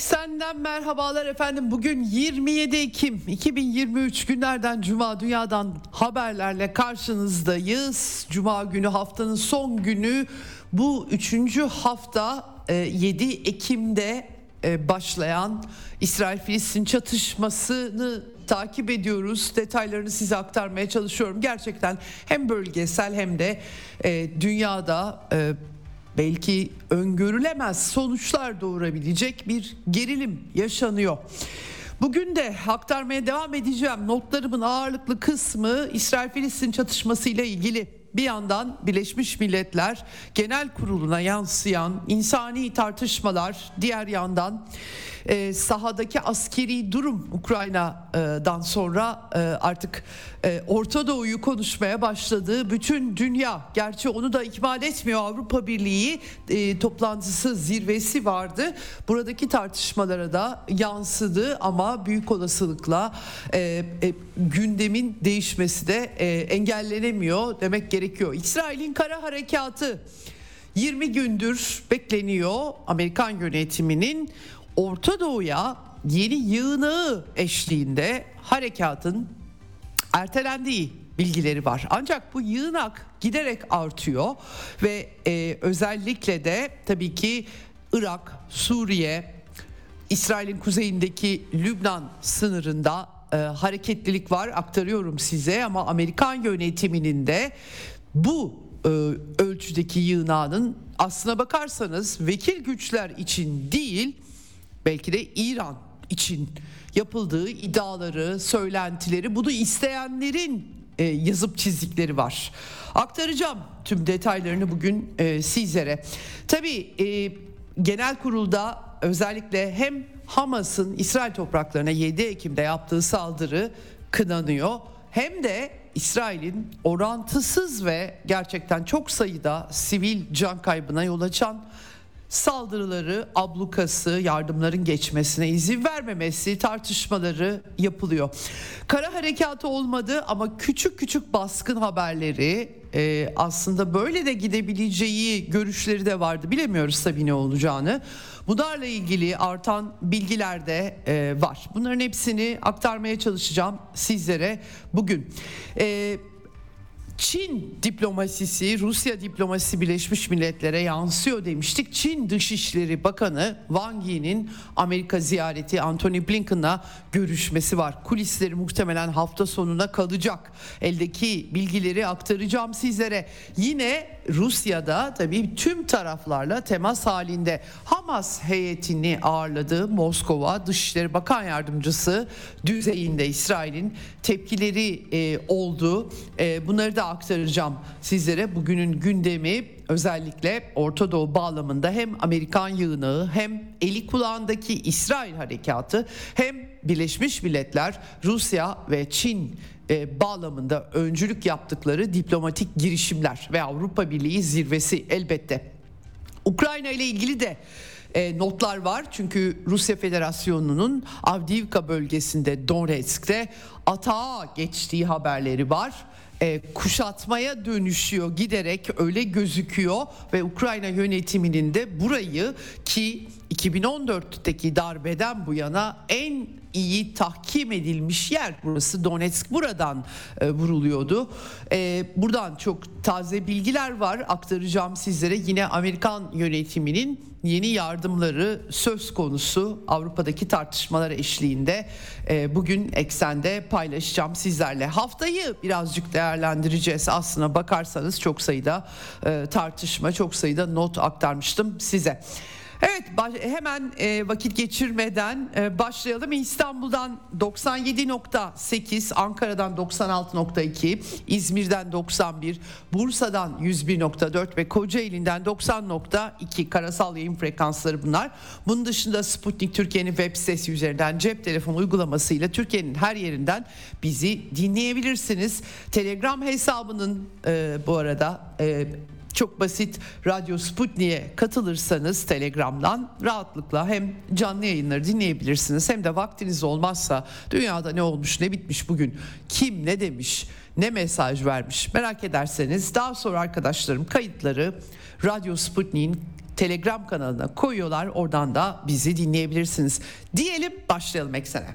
Eksenden merhabalar efendim. Bugün 27 Ekim 2023 günlerden Cuma dünyadan haberlerle karşınızdayız. Cuma günü haftanın son günü bu üçüncü hafta 7 e, Ekim'de e, başlayan İsrail-Filistin çatışmasını takip ediyoruz. Detaylarını size aktarmaya çalışıyorum. Gerçekten hem bölgesel hem de e, dünyada belki öngörülemez sonuçlar doğurabilecek bir gerilim yaşanıyor. Bugün de aktarmaya devam edeceğim. Notlarımın ağırlıklı kısmı İsrail-Filistin çatışmasıyla ilgili. Bir yandan Birleşmiş Milletler Genel Kurulu'na yansıyan insani tartışmalar, diğer yandan e, sahadaki askeri durum Ukrayna'dan sonra e, artık e, Orta Doğu'yu konuşmaya başladığı bütün dünya gerçi onu da ikmal etmiyor Avrupa Birliği e, toplantısı zirvesi vardı. Buradaki tartışmalara da yansıdı ama büyük olasılıkla e, e, gündemin değişmesi de e, engellenemiyor demek gerekiyor. İsrail'in kara harekatı 20 gündür bekleniyor Amerikan yönetiminin Orta Doğu'ya yeni yığınağı eşliğinde harekatın ertelendiği bilgileri var. Ancak bu yığınak giderek artıyor ve e, özellikle de tabii ki Irak, Suriye, İsrail'in kuzeyindeki Lübnan sınırında e, hareketlilik var aktarıyorum size ama Amerikan yönetiminin de bu e, ölçüdeki yığınağının aslına bakarsanız vekil güçler için değil belki de İran için yapıldığı iddiaları, söylentileri, bunu isteyenlerin e, yazıp çizdikleri var. Aktaracağım tüm detaylarını bugün e, sizlere. Tabii e, genel kurulda özellikle hem Hamas'ın İsrail topraklarına 7 Ekim'de yaptığı saldırı kınanıyor hem de İsrail'in orantısız ve gerçekten çok sayıda sivil can kaybına yol açan saldırıları, ablukası, yardımların geçmesine izin vermemesi tartışmaları yapılıyor. Kara harekatı olmadı ama küçük küçük baskın haberleri e, aslında böyle de gidebileceği görüşleri de vardı. Bilemiyoruz tabii ne olacağını. Bunlarla ilgili artan bilgiler de e, var. Bunların hepsini aktarmaya çalışacağım sizlere bugün. E, Çin diplomasisi, Rusya diplomasisi Birleşmiş Milletler'e yansıyor demiştik. Çin Dışişleri Bakanı Wang Yi'nin Amerika ziyareti Antony Blinken'la görüşmesi var. Kulisleri muhtemelen hafta sonuna kalacak. Eldeki bilgileri aktaracağım sizlere. Yine Rusya'da tabii tüm taraflarla temas halinde Hamas heyetini ağırladı Moskova Dışişleri Bakan Yardımcısı düzeyinde İsrail'in tepkileri e, oldu. E, bunları da aktaracağım sizlere. Bugünün gündemi özellikle Orta Doğu bağlamında hem Amerikan yığınağı hem eli kulağındaki İsrail harekatı hem Birleşmiş Milletler, Rusya ve Çin e, bağlamında öncülük yaptıkları diplomatik girişimler ve Avrupa Birliği zirvesi elbette. Ukrayna ile ilgili de e, notlar var. Çünkü Rusya Federasyonu'nun Avdiivka bölgesinde Donetsk'te atağa geçtiği haberleri var. E, kuşatmaya dönüşüyor giderek öyle gözüküyor ve Ukrayna yönetiminin de burayı ki 2014'teki darbeden bu yana en iyi tahkim edilmiş yer burası Donetsk buradan e, vuruluyordu. E, buradan çok taze bilgiler var aktaracağım sizlere yine Amerikan yönetiminin yeni yardımları söz konusu Avrupa'daki tartışmalar eşliğinde e, bugün eksende paylaşacağım sizlerle. Haftayı birazcık değerlendireceğiz aslına bakarsanız çok sayıda e, tartışma çok sayıda not aktarmıştım size. Evet hemen e, vakit geçirmeden e, başlayalım. İstanbul'dan 97.8, Ankara'dan 96.2, İzmir'den 91, Bursa'dan 101.4 ve Kocaeli'nden 90.2 karasal yayın frekansları bunlar. Bunun dışında Sputnik Türkiye'nin web sitesi üzerinden cep telefonu uygulamasıyla Türkiye'nin her yerinden bizi dinleyebilirsiniz. Telegram hesabının e, bu arada e, çok basit Radyo Sputnik'e katılırsanız Telegram'dan rahatlıkla hem canlı yayınları dinleyebilirsiniz hem de vaktiniz olmazsa dünyada ne olmuş ne bitmiş bugün kim ne demiş ne mesaj vermiş merak ederseniz daha sonra arkadaşlarım kayıtları Radyo Sputnik'in Telegram kanalına koyuyorlar oradan da bizi dinleyebilirsiniz. Diyelim başlayalım eksene.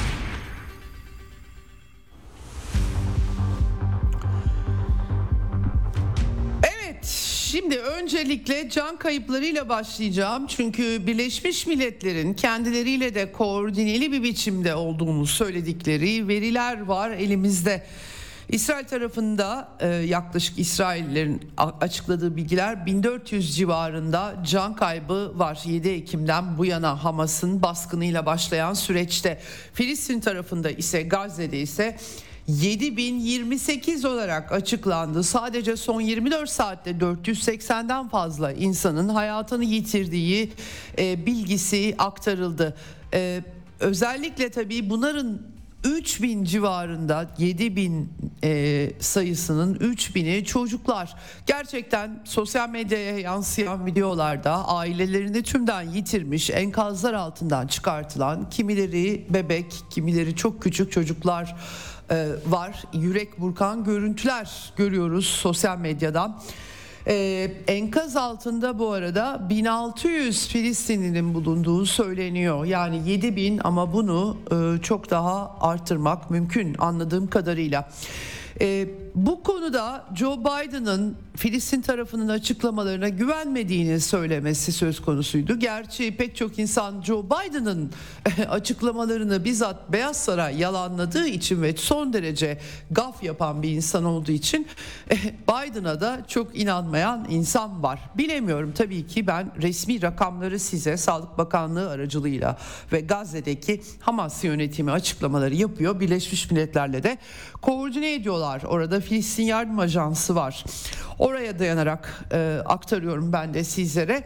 Şimdi öncelikle can kayıplarıyla başlayacağım. Çünkü Birleşmiş Milletler'in kendileriyle de koordineli bir biçimde olduğunu söyledikleri veriler var elimizde. İsrail tarafında e, yaklaşık İsraillerin açıkladığı bilgiler 1400 civarında can kaybı var 7 Ekim'den bu yana Hamas'ın baskınıyla başlayan süreçte. Filistin tarafında ise Gazze'de ise 7028 olarak açıklandı. Sadece son 24 saatte 480'den fazla insanın hayatını yitirdiği e, bilgisi aktarıldı. E, özellikle tabii bunların 3000 civarında 7000 e, sayısının 3000'i çocuklar. Gerçekten sosyal medyaya yansıyan videolarda ailelerini tümden yitirmiş, enkazlar altından çıkartılan kimileri bebek, kimileri çok küçük çocuklar e, var. Yürek burkan görüntüler görüyoruz sosyal medyadan. Ee, enkaz altında bu arada 1600 Filistinlinin bulunduğu söyleniyor. Yani 7000 ama bunu e, çok daha artırmak mümkün anladığım kadarıyla. Ee, bu konuda Joe Biden'ın Filistin tarafının açıklamalarına güvenmediğini söylemesi söz konusuydu. Gerçi pek çok insan Joe Biden'ın açıklamalarını bizzat Beyaz Saray yalanladığı için ve son derece gaf yapan bir insan olduğu için Biden'a da çok inanmayan insan var. Bilemiyorum tabii ki ben resmi rakamları size Sağlık Bakanlığı aracılığıyla ve Gazze'deki Hamas yönetimi açıklamaları yapıyor. Birleşmiş Milletler'le de koordine ediyorlar. Orada Filistin Yardım Ajansı var. Oraya dayanarak e, aktarıyorum ben de sizlere.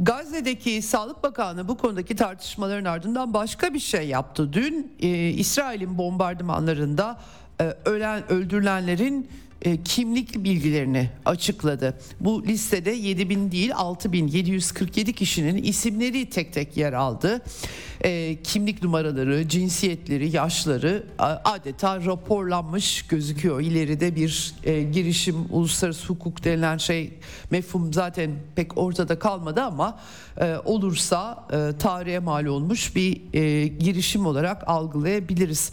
Gazze'deki Sağlık Bakanı bu konudaki tartışmaların ardından başka bir şey yaptı. Dün e, İsrail'in bombardımanlarında e, ölen öldürülenlerin e, kimlik bilgilerini açıkladı. Bu listede 7000 değil 6747 kişinin isimleri tek tek yer aldı. E, kimlik numaraları, cinsiyetleri, yaşları adeta raporlanmış gözüküyor. İleride bir e, girişim, uluslararası hukuk denilen şey mefhum zaten pek ortada kalmadı ama olursa tarihe mal olmuş bir girişim olarak algılayabiliriz.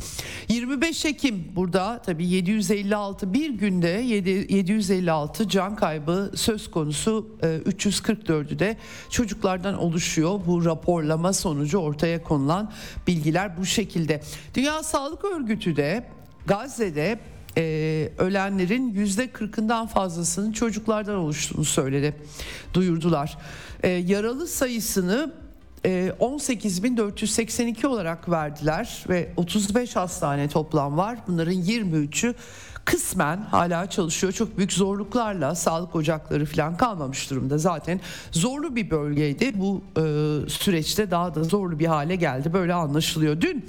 25 Ekim burada tabii 756 bir günde 756 can kaybı söz konusu e, 344'ü de çocuklardan oluşuyor. Bu raporlama sonucu ortaya konulan bilgiler bu şekilde. Dünya Sağlık Örgütü de Gazze'de e, ölenlerin yüzde 40'ından fazlasının çocuklardan oluştuğunu söyledi, duyurdular. E, yaralı sayısını 18.482 e, olarak verdiler ve 35 hastane toplam var. Bunların 23'ü kısmen hala çalışıyor. Çok büyük zorluklarla sağlık ocakları falan kalmamış durumda. Zaten zorlu bir bölgeydi. Bu e, süreçte daha da zorlu bir hale geldi. Böyle anlaşılıyor. Dün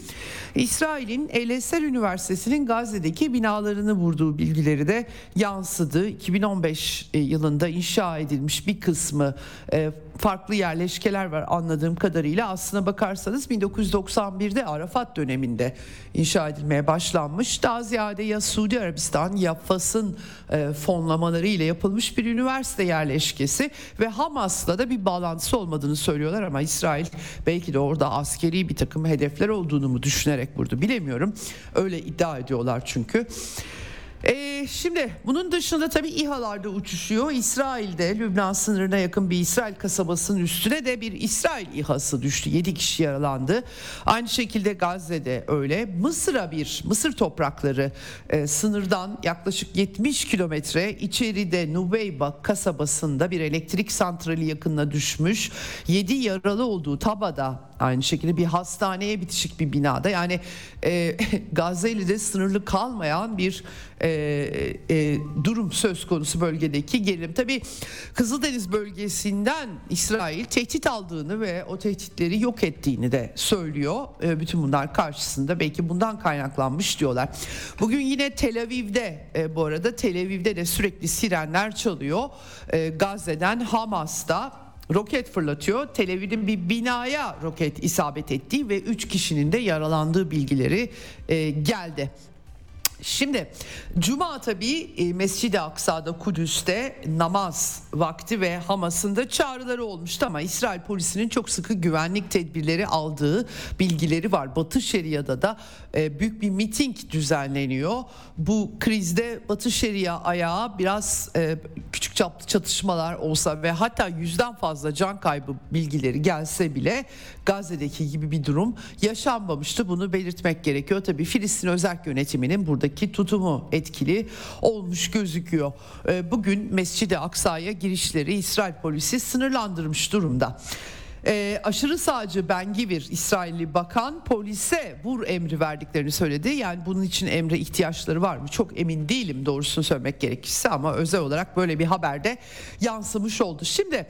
İsrail'in El Eser Üniversitesi'nin Gazze'deki binalarını vurduğu bilgileri de yansıdı. 2015 e, yılında inşa edilmiş bir kısmı e, farklı yerleşkeler var anladığım kadarıyla. Aslına bakarsanız 1991'de Arafat döneminde inşa edilmeye başlanmış. Daha ziyade ya Suudi Arabistan ya Fas'ın e, fonlamaları ile yapılmış bir üniversite yerleşkesi ve Hamas'la da bir bağlantısı olmadığını söylüyorlar ama İsrail belki de orada askeri bir takım hedefler olduğunu mu düşünerek burada bilemiyorum. Öyle iddia ediyorlar çünkü. Ee, şimdi bunun dışında tabii İHA'larda uçuşuyor. İsrail'de Lübnan sınırına yakın bir İsrail kasabasının üstüne de bir İsrail İHA'sı düştü. 7 kişi yaralandı. Aynı şekilde Gazze'de öyle. Mısır'a bir Mısır toprakları e, sınırdan yaklaşık 70 kilometre içeride Nubeyba kasabasında bir elektrik santrali yakınına düşmüş. 7 yaralı olduğu Taba'da aynı şekilde bir hastaneye bitişik bir binada yani e, Gazze ile de sınırlı kalmayan bir e, e, durum söz konusu bölgedeki gerilim. Tabi Kızıldeniz bölgesinden İsrail tehdit aldığını ve o tehditleri yok ettiğini de söylüyor. E, bütün bunlar karşısında belki bundan kaynaklanmış diyorlar. Bugün yine Tel Aviv'de e, bu arada Tel Aviv'de de sürekli sirenler çalıyor. E, Gazze'den Hamas'ta roket fırlatıyor. Tel Aviv'in bir binaya roket isabet ettiği ve 3 kişinin de yaralandığı bilgileri e, geldi. Şimdi Cuma tabii e, Mescid-i Aksa'da Kudüs'te namaz vakti ve Hamas'ın da çağrıları olmuştu ama İsrail polisinin çok sıkı güvenlik tedbirleri aldığı bilgileri var. Batı Şeria'da da e, büyük bir miting düzenleniyor. Bu krizde Batı Şeria ayağı biraz e, küçük çaplı çatışmalar olsa ve hatta yüzden fazla can kaybı bilgileri gelse bile Gazze'deki gibi bir durum yaşanmamıştı. Bunu belirtmek gerekiyor. Tabii Filistin özel yönetiminin buradaki tutumu etkili olmuş gözüküyor. Ee, bugün Mescid-i Aksa'ya girişleri İsrail polisi sınırlandırmış durumda. E, aşırı sağcı Ben Givir İsrailli bakan polise vur emri verdiklerini söyledi. Yani bunun için emre ihtiyaçları var mı? Çok emin değilim doğrusunu söylemek gerekirse ama özel olarak böyle bir haberde yansımış oldu. Şimdi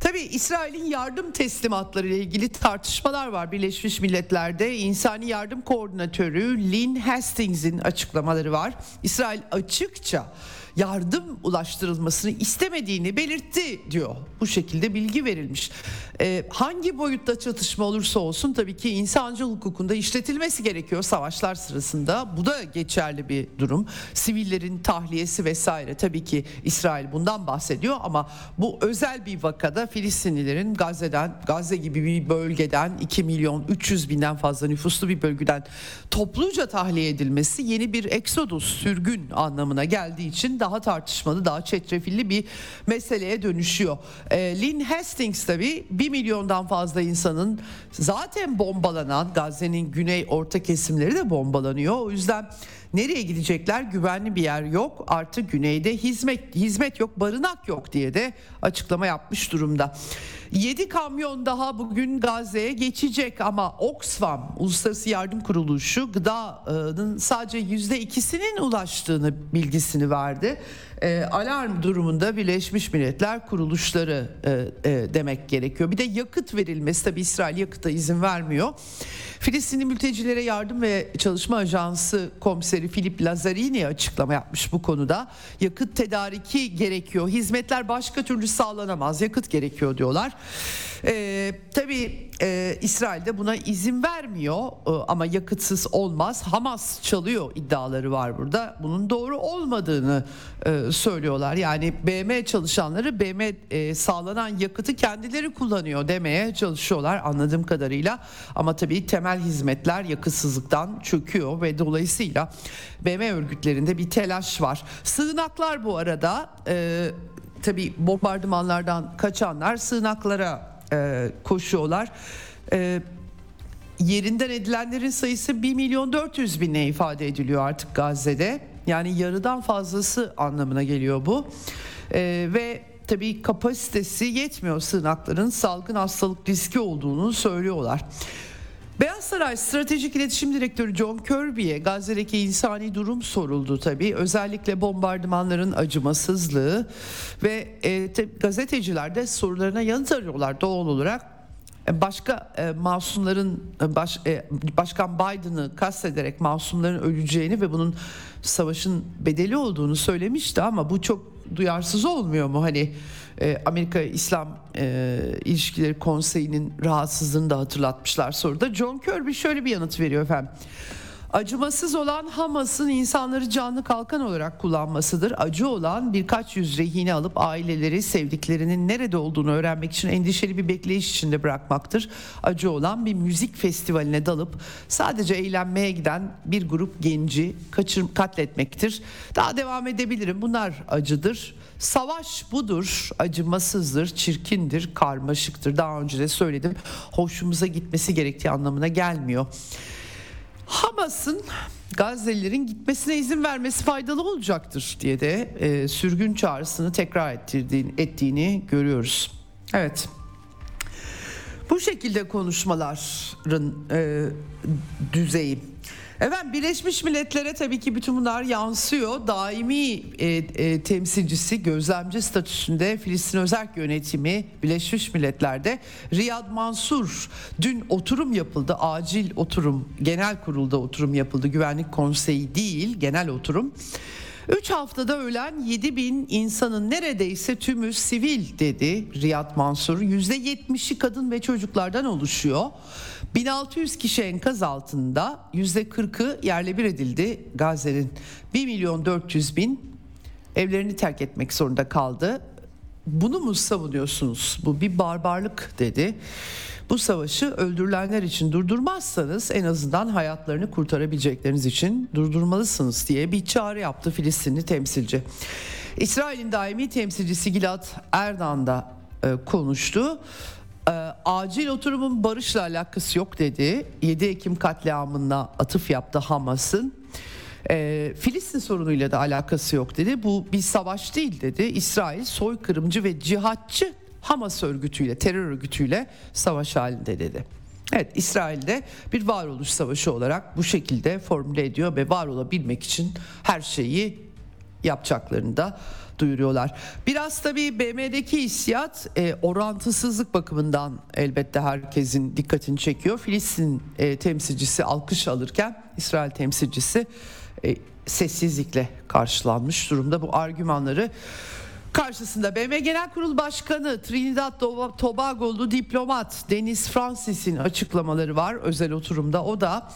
tabii İsrail'in yardım teslimatları ile ilgili tartışmalar var. Birleşmiş Milletler'de insani yardım koordinatörü Lynn Hastings'in açıklamaları var. İsrail açıkça yardım ulaştırılmasını istemediğini belirtti diyor. Bu şekilde bilgi verilmiş. Ee, hangi boyutta çatışma olursa olsun tabii ki insancıl hukukunda işletilmesi gerekiyor savaşlar sırasında. Bu da geçerli bir durum. Sivillerin tahliyesi vesaire tabii ki İsrail bundan bahsediyor ama bu özel bir vakada Filistinlilerin Gazze'den Gazze gibi bir bölgeden 2 milyon 300 binden fazla nüfuslu bir bölgeden topluca tahliye edilmesi yeni bir eksodus sürgün anlamına geldiği için daha tartışmalı, daha çetrefilli bir meseleye dönüşüyor. E, Lynn Hastings tabii 1 milyondan fazla insanın zaten bombalanan Gazze'nin güney orta kesimleri de bombalanıyor. O yüzden nereye gidecekler? Güvenli bir yer yok. Artık güneyde hizmet hizmet yok, barınak yok diye de açıklama yapmış durumda. 7 kamyon daha bugün Gazze'ye geçecek ama Oxfam Uluslararası Yardım Kuruluşu gıdanın sadece %2'sinin ulaştığını bilgisini verdi. E, alarm durumunda Birleşmiş Milletler kuruluşları e, e, demek gerekiyor. Bir de yakıt verilmesi tabi İsrail yakıta izin vermiyor. Filistinli mültecilere yardım ve çalışma ajansı komiseri Filip Lazzarini açıklama yapmış bu konuda. Yakıt tedariki gerekiyor. Hizmetler başka türlü sağlanamaz. Yakıt gerekiyor diyorlar. Ee, tabii e, İsrail de buna izin vermiyor e, ama yakıtsız olmaz. Hamas çalıyor iddiaları var burada. Bunun doğru olmadığını e, söylüyorlar. Yani BM çalışanları BM e, sağlanan yakıtı kendileri kullanıyor demeye çalışıyorlar anladığım kadarıyla. Ama tabii temel hizmetler yakıtsızlıktan çöküyor ve dolayısıyla BM örgütlerinde bir telaş var. Sığınaklar bu arada e, tabii bombardımanlardan kaçanlar sığınaklara e, koşuyorlar. E, yerinden edilenlerin sayısı 1 milyon 400 bine ifade ediliyor artık Gazze'de. Yani yarıdan fazlası anlamına geliyor bu. E, ve tabii kapasitesi yetmiyor sığınakların salgın hastalık riski olduğunu söylüyorlar. Beyaz Saray Stratejik İletişim Direktörü John Kirby'ye Gazze'deki insani durum soruldu tabii. Özellikle bombardımanların acımasızlığı ve e, gazeteciler de sorularına yanıt arıyorlar doğal olarak. E, başka e, masumların e, baş, e, Başkan Biden'ı kastederek masumların öleceğini ve bunun savaşın bedeli olduğunu söylemişti ama bu çok duyarsız olmuyor mu? Hani e, Amerika İslam e, İlişkileri Konseyi'nin rahatsızlığını da hatırlatmışlar soruda. John Kirby şöyle bir yanıt veriyor efendim. Acımasız olan Hamas'ın insanları canlı kalkan olarak kullanmasıdır. Acı olan birkaç yüz rehine alıp aileleri sevdiklerinin nerede olduğunu öğrenmek için endişeli bir bekleyiş içinde bırakmaktır. Acı olan bir müzik festivaline dalıp sadece eğlenmeye giden bir grup genci kaçır, katletmektir. Daha devam edebilirim. Bunlar acıdır. Savaş budur, acımasızdır, çirkindir, karmaşıktır. Daha önce de söyledim. Hoşumuza gitmesi gerektiği anlamına gelmiyor. Hamas'ın Gazze'lilerin gitmesine izin vermesi faydalı olacaktır diye de e, sürgün çağrısını tekrar ettirdiğini, ettiğini görüyoruz. Evet. Bu şekilde konuşmaların e, düzeyi. Evet Birleşmiş Milletler'e tabii ki bütün bunlar yansıyor. Daimi e, e, temsilcisi gözlemci statüsünde Filistin Özerk Yönetimi Birleşmiş Milletler'de Riyad Mansur dün oturum yapıldı. Acil oturum genel kurulda oturum yapıldı. Güvenlik konseyi değil genel oturum. 3 haftada ölen 7 bin insanın neredeyse tümü sivil dedi Riyad Mansur. %70'i kadın ve çocuklardan oluşuyor. 1600 kişi enkaz altında %40'ı yerle bir edildi Gazze'nin. 1 milyon 400 bin evlerini terk etmek zorunda kaldı. Bunu mu savunuyorsunuz? Bu bir barbarlık dedi. Bu savaşı öldürülenler için durdurmazsanız en azından hayatlarını kurtarabilecekleriniz için durdurmalısınız diye bir çağrı yaptı Filistinli temsilci. İsrail'in daimi temsilcisi Gilad Erdoğan da e, konuştu. E, acil oturumun barışla alakası yok dedi. 7 Ekim katliamına atıf yaptı Hamas'ın. E, Filistin sorunuyla da alakası yok dedi. Bu bir savaş değil dedi. İsrail soykırımcı ve cihatçı Hamas örgütüyle, terör örgütüyle savaş halinde dedi. Evet İsrail'de bir varoluş savaşı olarak bu şekilde formüle ediyor ve var olabilmek için her şeyi yapacaklarını da duyuruyorlar. Biraz tabii BM'deki hissiyat e, orantısızlık bakımından elbette herkesin dikkatini çekiyor. Filistin e, temsilcisi alkış alırken İsrail temsilcisi e, sessizlikle karşılanmış durumda. Bu argümanları Karşısında BM Genel Kurul Başkanı Trinidad Tobago'lu diplomat Deniz Francis'in açıklamaları var özel oturumda. O da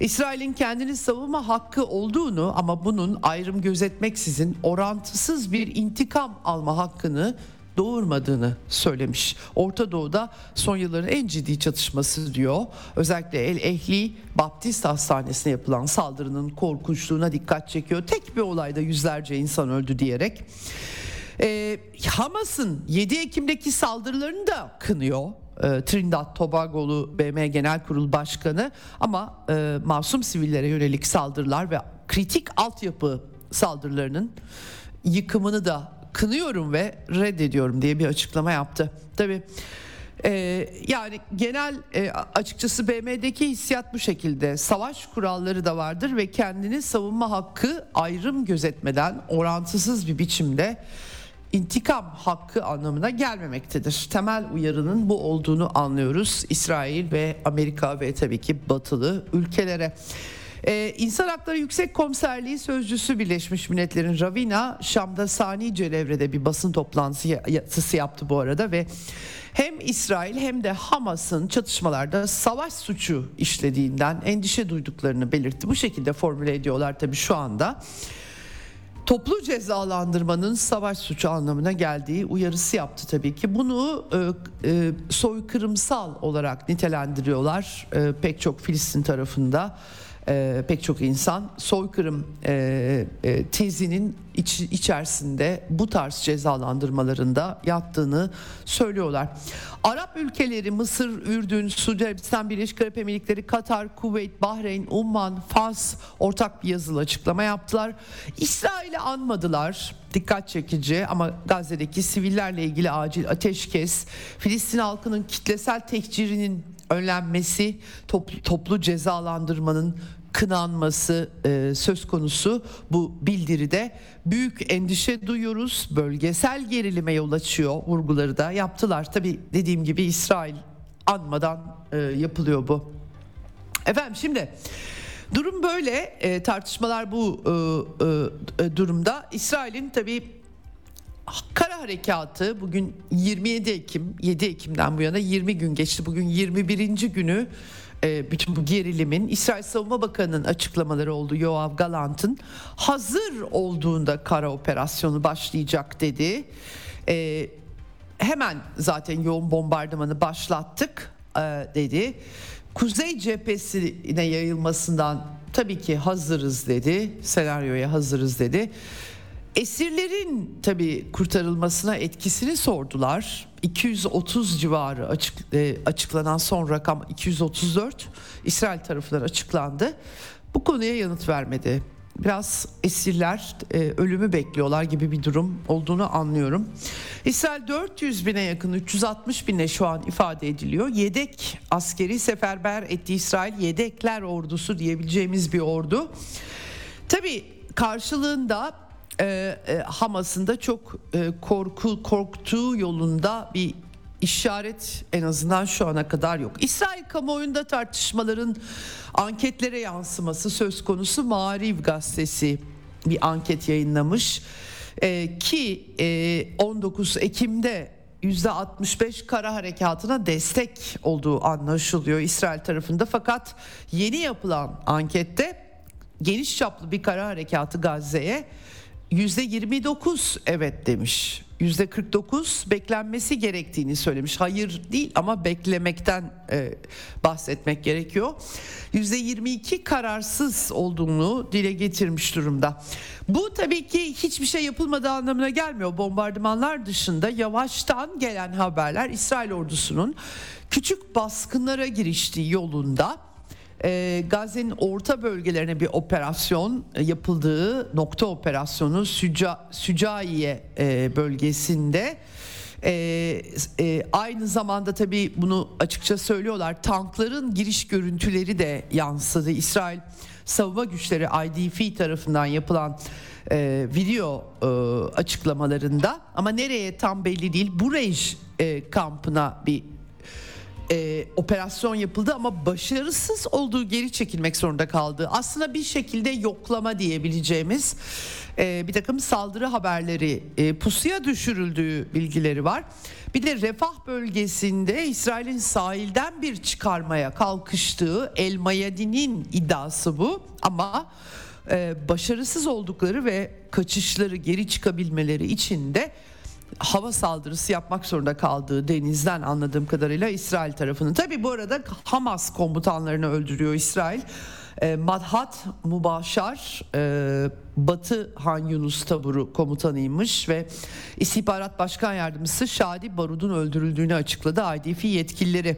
İsrail'in kendini savunma hakkı olduğunu ama bunun ayrım gözetmeksizin orantısız bir intikam alma hakkını doğurmadığını söylemiş. Orta Doğu'da son yılların en ciddi çatışması diyor. Özellikle El Ehli Baptist Hastanesi'ne yapılan saldırının korkunçluğuna dikkat çekiyor. Tek bir olayda yüzlerce insan öldü diyerek. E, Hamas'ın 7 Ekim'deki saldırılarını da kınıyor. E, Trinidad Tobago'lu BM Genel Kurul Başkanı ama e, masum sivillere yönelik saldırılar ve kritik altyapı saldırılarının yıkımını da kınıyorum ve reddediyorum diye bir açıklama yaptı. Tabii ee, yani genel e, açıkçası BM'deki hissiyat bu şekilde. Savaş kuralları da vardır ve kendini savunma hakkı ayrım gözetmeden orantısız bir biçimde intikam hakkı anlamına gelmemektedir. Temel uyarının bu olduğunu anlıyoruz. İsrail ve Amerika ve tabii ki batılı ülkelere. Ee, İnsan Hakları Yüksek Komiserliği Sözcüsü Birleşmiş Milletler'in Ravina Şam'da Sani Celevre'de bir basın toplantısı yaptı bu arada ve hem İsrail hem de Hamas'ın çatışmalarda savaş suçu işlediğinden endişe duyduklarını belirtti. Bu şekilde formüle ediyorlar tabii şu anda toplu cezalandırmanın savaş suçu anlamına geldiği uyarısı yaptı tabii ki. Bunu e, e, soykırımsal olarak nitelendiriyorlar e, pek çok Filistin tarafında e, pek çok insan soykırım e, e, tezinin iç, içerisinde bu tarz cezalandırmalarında yattığını söylüyorlar. Arap ülkeleri Mısır, Ürdün, Suudi Arabistan, Birleşik Arap Emirlikleri, Katar, Kuveyt, Bahreyn, Umman, Fas ortak bir yazılı açıklama yaptılar. İsrail'i anmadılar. Dikkat çekici ama Gazze'deki sivillerle ilgili acil ateşkes, Filistin halkının kitlesel tehcirinin önlenmesi, toplu, toplu cezalandırmanın kınanması e, söz konusu bu bildiride büyük endişe duyuyoruz. Bölgesel gerilime yol açıyor vurguları da yaptılar. Tabi dediğim gibi İsrail anmadan e, yapılıyor bu. Efendim şimdi durum böyle e, tartışmalar bu e, e, durumda. İsrail'in tabi kara harekatı bugün 27 Ekim 7 Ekim'den bu yana 20 gün geçti. Bugün 21. günü e, bütün bu gerilimin İsrail Savunma Bakanı'nın açıklamaları oldu Yoav Galant'ın hazır olduğunda kara operasyonu başlayacak dedi. E, hemen zaten yoğun bombardımanı başlattık e, dedi. Kuzey cephesine yayılmasından tabii ki hazırız dedi. Senaryoya hazırız dedi. Esirlerin tabii kurtarılmasına etkisini sordular. 230 civarı açık, e, açıklanan son rakam 234 İsrail tarafından açıklandı. Bu konuya yanıt vermedi. Biraz esirler e, ölümü bekliyorlar gibi bir durum olduğunu anlıyorum. İsrail 400 bine yakın 360 bine şu an ifade ediliyor. Yedek askeri seferber etti İsrail yedekler ordusu diyebileceğimiz bir ordu. Tabii karşılığında e, e, Hamas'ın da çok e, korku korktuğu yolunda bir işaret en azından şu ana kadar yok. İsrail kamuoyunda tartışmaların anketlere yansıması söz konusu. Mariv gazetesi bir anket yayınlamış. E, ki e, 19 Ekim'de %65 kara harekatına destek olduğu anlaşılıyor İsrail tarafında. Fakat yeni yapılan ankette geniş çaplı bir kara harekatı Gazze'ye %29 evet demiş. %49 beklenmesi gerektiğini söylemiş. Hayır değil ama beklemekten e, bahsetmek gerekiyor. %22 kararsız olduğunu dile getirmiş durumda. Bu tabii ki hiçbir şey yapılmadığı anlamına gelmiyor. Bombardımanlar dışında yavaştan gelen haberler İsrail ordusunun küçük baskınlara giriştiği yolunda e, Gazze'nin orta bölgelerine bir operasyon e, yapıldığı nokta operasyonu Süca, Sücaiye e, bölgesinde. E, e, aynı zamanda tabii bunu açıkça söylüyorlar tankların giriş görüntüleri de yansıdı. İsrail savunma güçleri IDF tarafından yapılan e, video e, açıklamalarında. Ama nereye tam belli değil Burej e, kampına bir e, operasyon yapıldı ama başarısız olduğu geri çekilmek zorunda kaldı. Aslında bir şekilde yoklama diyebileceğimiz e, bir takım saldırı haberleri e, pusuya düşürüldüğü bilgileri var. Bir de Refah bölgesinde İsrail'in sahilden bir çıkarmaya kalkıştığı El Mayadi'nin iddiası bu ama e, başarısız oldukları ve kaçışları geri çıkabilmeleri için de hava saldırısı yapmak zorunda kaldığı denizden anladığım kadarıyla İsrail tarafının. Tabi bu arada Hamas komutanlarını öldürüyor İsrail. E, Madhat Mubaşar e, Batı Han Yunus taburu komutanıymış ve İstihbarat Başkan Yardımcısı Şadi Barud'un öldürüldüğünü açıkladı IDF yetkilileri.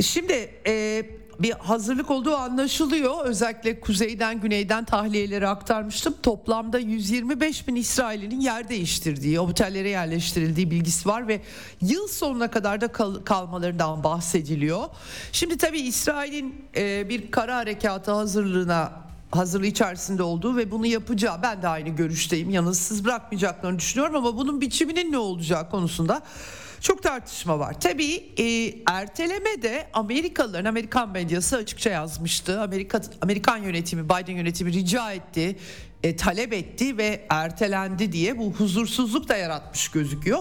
Şimdi e, bir hazırlık olduğu anlaşılıyor. Özellikle kuzeyden güneyden tahliyeleri aktarmıştım. Toplamda 125 bin İsrail'in yer değiştirdiği, otellere yerleştirildiği bilgisi var ve yıl sonuna kadar da kal- kalmalarından bahsediliyor. Şimdi tabii İsrail'in e, bir kara harekatı hazırlığına hazırlığı içerisinde olduğu ve bunu yapacağı ben de aynı görüşteyim. Yalnızsız bırakmayacaklarını düşünüyorum ama bunun biçiminin ne olacağı konusunda çok tartışma var. Tabii e, erteleme de Amerikalıların, Amerikan medyası açıkça yazmıştı. Amerika Amerikan yönetimi, Biden yönetimi rica etti e, talep etti ve ertelendi diye bu huzursuzluk da yaratmış gözüküyor.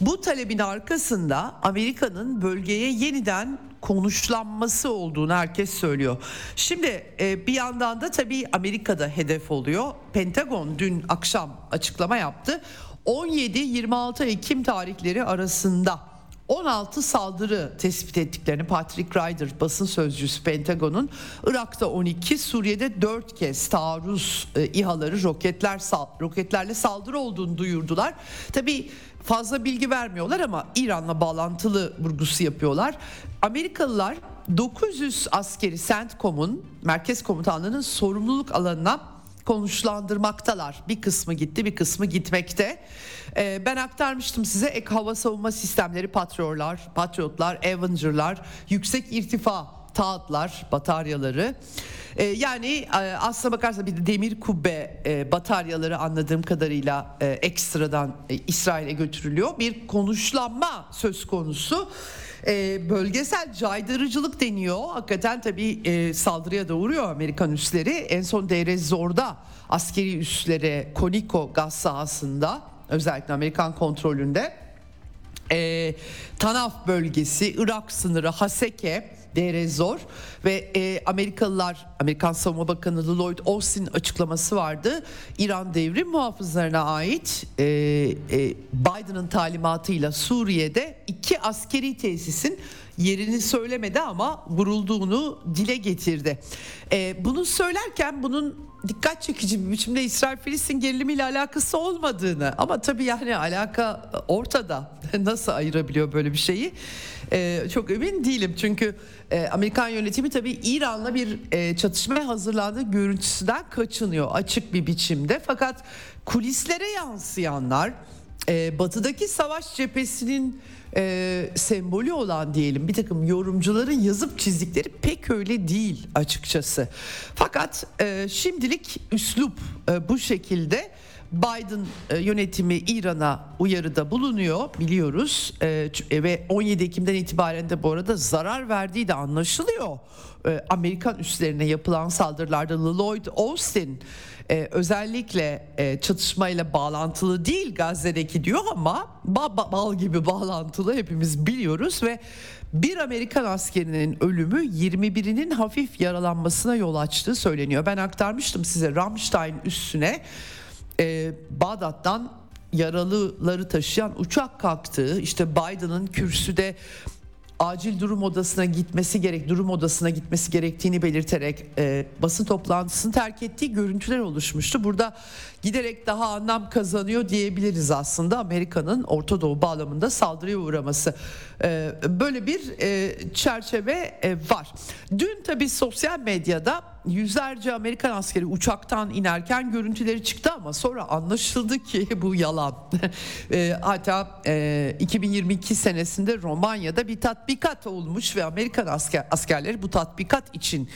Bu talebin arkasında Amerika'nın bölgeye yeniden konuşlanması olduğunu herkes söylüyor. Şimdi e, bir yandan da tabii Amerika'da hedef oluyor. Pentagon dün akşam açıklama yaptı. 17-26 Ekim tarihleri arasında 16 saldırı tespit ettiklerini Patrick Ryder basın sözcüsü Pentagon'un Irak'ta 12 Suriye'de 4 kez taarruz e, İHA'ları roketler roketlerle saldırı olduğunu duyurdular. Tabi fazla bilgi vermiyorlar ama İran'la bağlantılı vurgusu yapıyorlar. Amerikalılar 900 askeri CENTCOM'un merkez komutanlığının sorumluluk alanına konuşlandırmaktalar. Bir kısmı gitti bir kısmı gitmekte. Ee, ben aktarmıştım size ek hava savunma sistemleri Patriotlar, Patriotlar, Avenger'lar, yüksek irtifa taatlar, bataryaları. Ee, yani e, aslına bakarsa bir de demir kubbe e, bataryaları anladığım kadarıyla e, ekstradan e, İsrail'e götürülüyor. Bir konuşlanma söz konusu. E, bölgesel caydırıcılık deniyor. Hakikaten tabii e, saldırıya da uğruyor Amerikan üsleri. En son Deir Zor'da askeri üslere Koniko gaz sahasında özellikle Amerikan kontrolünde e, Tanaf bölgesi, Irak sınırı, Haseke, Derezor ve e, Amerikalılar, Amerikan Savunma Bakanı Lloyd Austin açıklaması vardı. İran devrim muhafızlarına ait e, e, Biden'ın talimatıyla Suriye'de iki askeri tesisin yerini söylemedi ama vurulduğunu dile getirdi. E, bunu söylerken bunun dikkat çekici bir biçimde İsrail-Filistin gerilimiyle alakası olmadığını ama tabii yani alaka ortada. Nasıl ayırabiliyor böyle bir şeyi? Ee, çok emin değilim çünkü e, Amerikan yönetimi tabii İran'la bir e, çatışmaya hazırlandığı görüntüsünden kaçınıyor açık bir biçimde. Fakat kulislere yansıyanlar e, batıdaki savaş cephesinin e, sembolü olan diyelim bir takım yorumcuların yazıp çizdikleri pek öyle değil açıkçası. Fakat e, şimdilik üslup e, bu şekilde. Biden e, yönetimi İran'a uyarıda bulunuyor biliyoruz e, ve 17 Ekim'den itibaren de bu arada zarar verdiği de anlaşılıyor. E, Amerikan üslerine yapılan saldırılarda Lloyd Austin e, özellikle e, çatışmayla bağlantılı değil Gazze'deki diyor ama bal gibi bağlantılı hepimiz biliyoruz ve bir Amerikan askerinin ölümü 21'inin hafif yaralanmasına yol açtığı söyleniyor. Ben aktarmıştım size Ramstein üssüne e, Bağdat'tan yaralıları taşıyan uçak kalktı. İşte Biden'ın kürsüde acil durum odasına gitmesi gerek durum odasına gitmesi gerektiğini belirterek e, basın toplantısını terk ettiği görüntüler oluşmuştu. Burada giderek daha anlam kazanıyor diyebiliriz aslında Amerika'nın Orta Doğu bağlamında saldırıya uğraması. E, böyle bir e, çerçeve e, var. Dün tabii sosyal medyada yüzlerce Amerikan askeri uçaktan inerken görüntüleri çıktı ama sonra anlaşıldı ki bu yalan. e, hatta e, 2022 senesinde Romanya'da bir tatbikat olmuş ve Amerikan asker, askerleri bu tatbikat için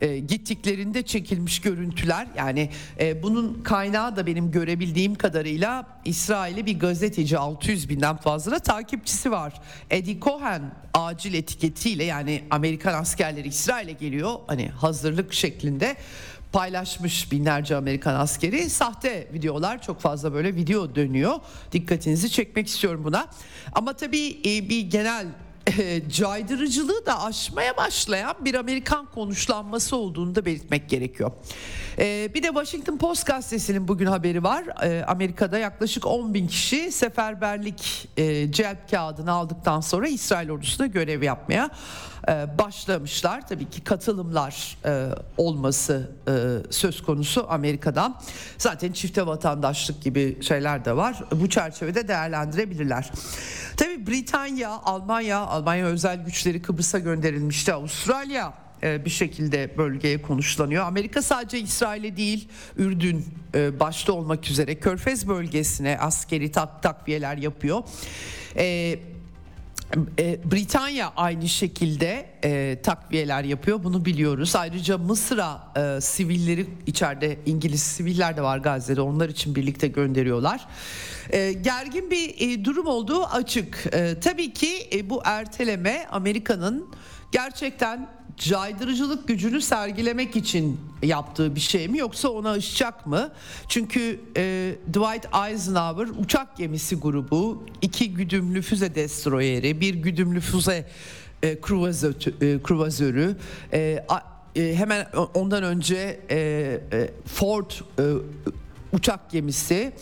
e, gittiklerinde çekilmiş görüntüler. Yani e, bunun kaynağı da benim görebildiğim kadarıyla İsrail'e bir gazeteci 600 binden fazla takipçisi var. Eddie Cohen acil etiketiyle yani Amerikan askerleri İsrail'e geliyor. Hani hazırlık şeklinde paylaşmış binlerce Amerikan askeri. Sahte videolar çok fazla böyle video dönüyor. Dikkatinizi çekmek istiyorum buna. Ama tabii e, bir genel e, caydırıcılığı da aşmaya başlayan bir Amerikan konuşlanması olduğunu da belirtmek gerekiyor. E, bir de Washington Post gazetesinin bugün haberi var. Amerika'da yaklaşık 10 bin kişi seferberlik celp kağıdını aldıktan sonra İsrail ordusunda görev yapmaya başlamışlar. Tabii ki katılımlar e, olması e, söz konusu Amerika'dan. Zaten çifte vatandaşlık gibi şeyler de var. Bu çerçevede değerlendirebilirler. Tabii Britanya, Almanya, Almanya özel güçleri Kıbrıs'a gönderilmişti. Avustralya bir şekilde bölgeye konuşlanıyor. Amerika sadece İsrail'e değil Ürdün başta olmak üzere Körfez bölgesine askeri tak takviyeler yapıyor. E, Britanya aynı şekilde e, takviyeler yapıyor bunu biliyoruz. Ayrıca Mısır'a e, sivilleri içeride İngiliz siviller de var Gazze'de onlar için birlikte gönderiyorlar. E, gergin bir e, durum olduğu açık. E, tabii ki e, bu erteleme Amerika'nın gerçekten caydırıcılık gücünü sergilemek için yaptığı bir şey mi yoksa ona aşacak mı? Çünkü e, Dwight Eisenhower uçak gemisi grubu, iki güdümlü füze destroyeri, bir güdümlü füze e, kruvazörü, e, e, hemen ondan önce e, e, Ford e, uçak gemisi